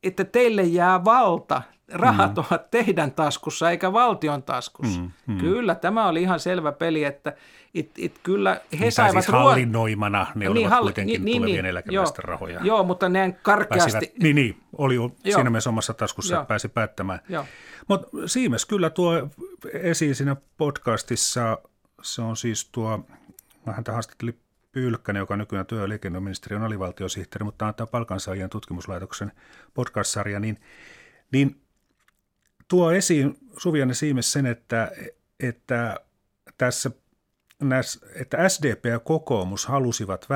Speaker 3: että teille jää valta, rahat mm. ovat teidän taskussa eikä valtion taskussa. Mm, mm. Kyllä, tämä oli ihan selvä peli, että it, it, kyllä he
Speaker 2: niin,
Speaker 3: saivat...
Speaker 2: Siis hallinnoimana ne niin, olivat hall- kuitenkin niin, tulevien niin, eläkeläisten
Speaker 3: joo,
Speaker 2: rahoja.
Speaker 3: Joo, mutta ne karkeasti... Pääsivät,
Speaker 2: niin, niin, oli jo siinä mielessä omassa taskussa, joo. pääsi päättämään. Mutta Siimes kyllä tuo esiin siinä podcastissa, se on siis tuo, mä häntä haastattelin Pylkkänen, joka on nykyään työ- ja liikenneministeriön alivaltiosihteeri, mutta antaa palkansaajien tutkimuslaitoksen podcast-sarja, niin, niin tuo esiin Suvianne Siimes sen, että, että tässä että SDP ja kokoomus halusivat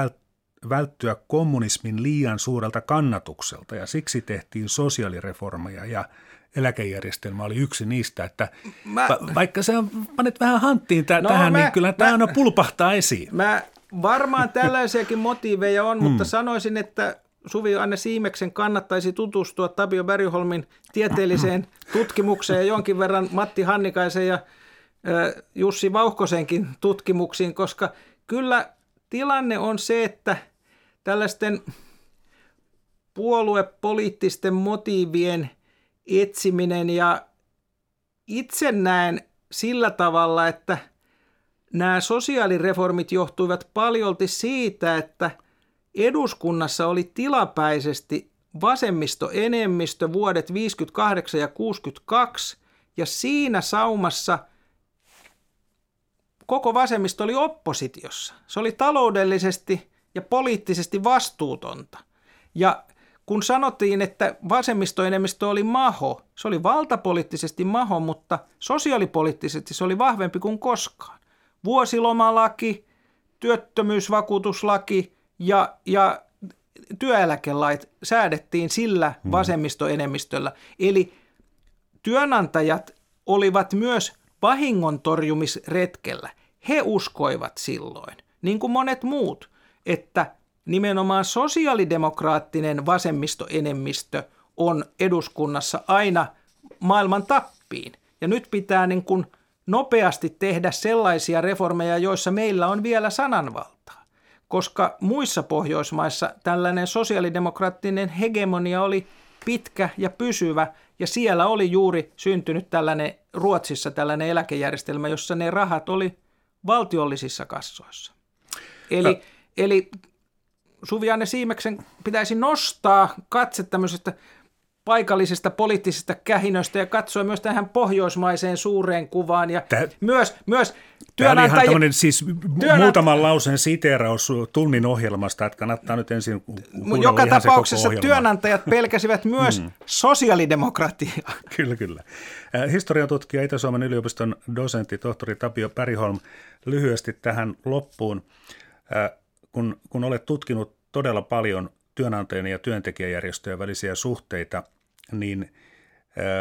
Speaker 2: välttyä kommunismin liian suurelta kannatukselta ja siksi tehtiin sosiaalireformeja ja eläkejärjestelmä oli yksi niistä, että mä, va, vaikka sä panet vähän hanttiin t- no, tähän, mä, niin kyllä tämä aina pulpahtaa esiin.
Speaker 3: Mä varmaan tällaisiakin motiiveja on, mutta mm. sanoisin, että Suvi Anne Siimeksen kannattaisi tutustua Tapio Bergholmin tieteelliseen tutkimukseen ja jonkin verran Matti Hannikaisen ja Jussi Vauhkosenkin tutkimuksiin, koska kyllä tilanne on se, että tällaisten puoluepoliittisten motiivien etsiminen ja itse näen sillä tavalla, että nämä sosiaalireformit johtuivat paljolti siitä, että eduskunnassa oli tilapäisesti vasemmistoenemmistö vuodet 58 ja 62 ja siinä saumassa – koko vasemmisto oli oppositiossa. Se oli taloudellisesti ja poliittisesti vastuutonta. Ja kun sanottiin, että vasemmistoenemmistö oli maho, se oli valtapoliittisesti maho, mutta sosiaalipoliittisesti se oli vahvempi kuin koskaan. Vuosilomalaki, työttömyysvakuutuslaki ja, ja työeläkelait säädettiin sillä hmm. vasemmistoenemmistöllä. Eli työnantajat olivat myös vahingon torjumisretkellä. He uskoivat silloin, niin kuin monet muut, että nimenomaan sosiaalidemokraattinen vasemmistoenemmistö on eduskunnassa aina maailman tappiin. Ja nyt pitää niin kuin nopeasti tehdä sellaisia reformeja, joissa meillä on vielä sananvaltaa. Koska muissa Pohjoismaissa tällainen sosiaalidemokraattinen hegemonia oli pitkä ja pysyvä, ja siellä oli juuri syntynyt tällainen, Ruotsissa tällainen eläkejärjestelmä, jossa ne rahat oli valtiollisissa kassoissa. Eli, eli Suvianne Siimeksen pitäisi nostaa katse tämmöisestä paikallisesta poliittisesta kähinöstä ja katsoa myös tähän pohjoismaiseen suureen kuvaan ja Tää, myös, myös
Speaker 2: työnantajia... Tämä oli ihan siis työnant... muutaman lauseen siteeraus tunnin ohjelmasta, että kannattaa nyt ensin
Speaker 3: Joka tapauksessa työnantajat pelkäsivät myös mm. sosiaalidemokratiaa.
Speaker 2: Kyllä, kyllä. Historiatutkija Itä-Suomen yliopiston dosentti tohtori Tapio Päriholm lyhyesti tähän loppuun. Kun, kun olet tutkinut todella paljon työnantajien ja työntekijäjärjestöjen välisiä suhteita, niin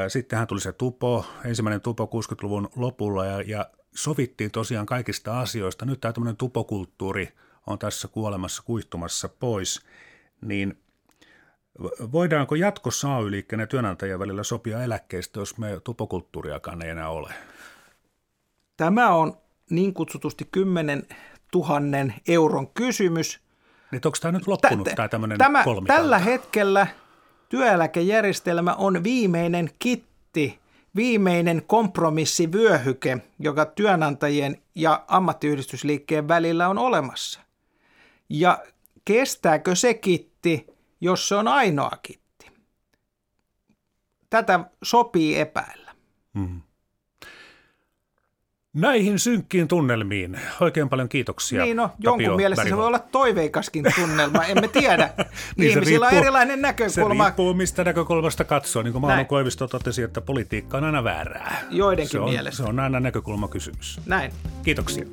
Speaker 2: Sittenhän tuli se tupo, ensimmäinen tupo 60-luvun lopulla ja, ja sovittiin tosiaan kaikista asioista. Nyt tämä tämmöinen tupokulttuuri on tässä kuolemassa kuihtumassa pois, niin voidaanko jatkossa AY-liikkeen ja työnantajien välillä sopia eläkkeistä, jos me tupokulttuuriakaan ei enää ole?
Speaker 3: Tämä on niin kutsutusti 10 000 euron kysymys.
Speaker 2: Niin onko tämä nyt loppunut, tämä tämmöinen
Speaker 3: tämä, Tällä hetkellä työeläkejärjestelmä on viimeinen kitti viimeinen kompromissivyöhyke, joka työnantajien ja ammattiyhdistysliikkeen välillä on olemassa. Ja kestääkö se kitti, jos se on ainoa kitti? Tätä sopii epäillä. Mm.
Speaker 2: Näihin synkkiin tunnelmiin oikein paljon kiitoksia.
Speaker 3: Niin no, jonkun Tapio mielestä Väriho. se voi olla toiveikaskin tunnelma, emme tiedä. niin Ihmisillä riippuu, on erilainen näkökulma.
Speaker 2: Se riippuu mistä näkökulmasta katsoo. Niin kuin Mauno Koivisto totesi, että politiikka on aina väärää.
Speaker 3: Joidenkin
Speaker 2: se on,
Speaker 3: mielestä.
Speaker 2: Se on aina näkökulmakysymys.
Speaker 3: Näin.
Speaker 2: Kiitoksia.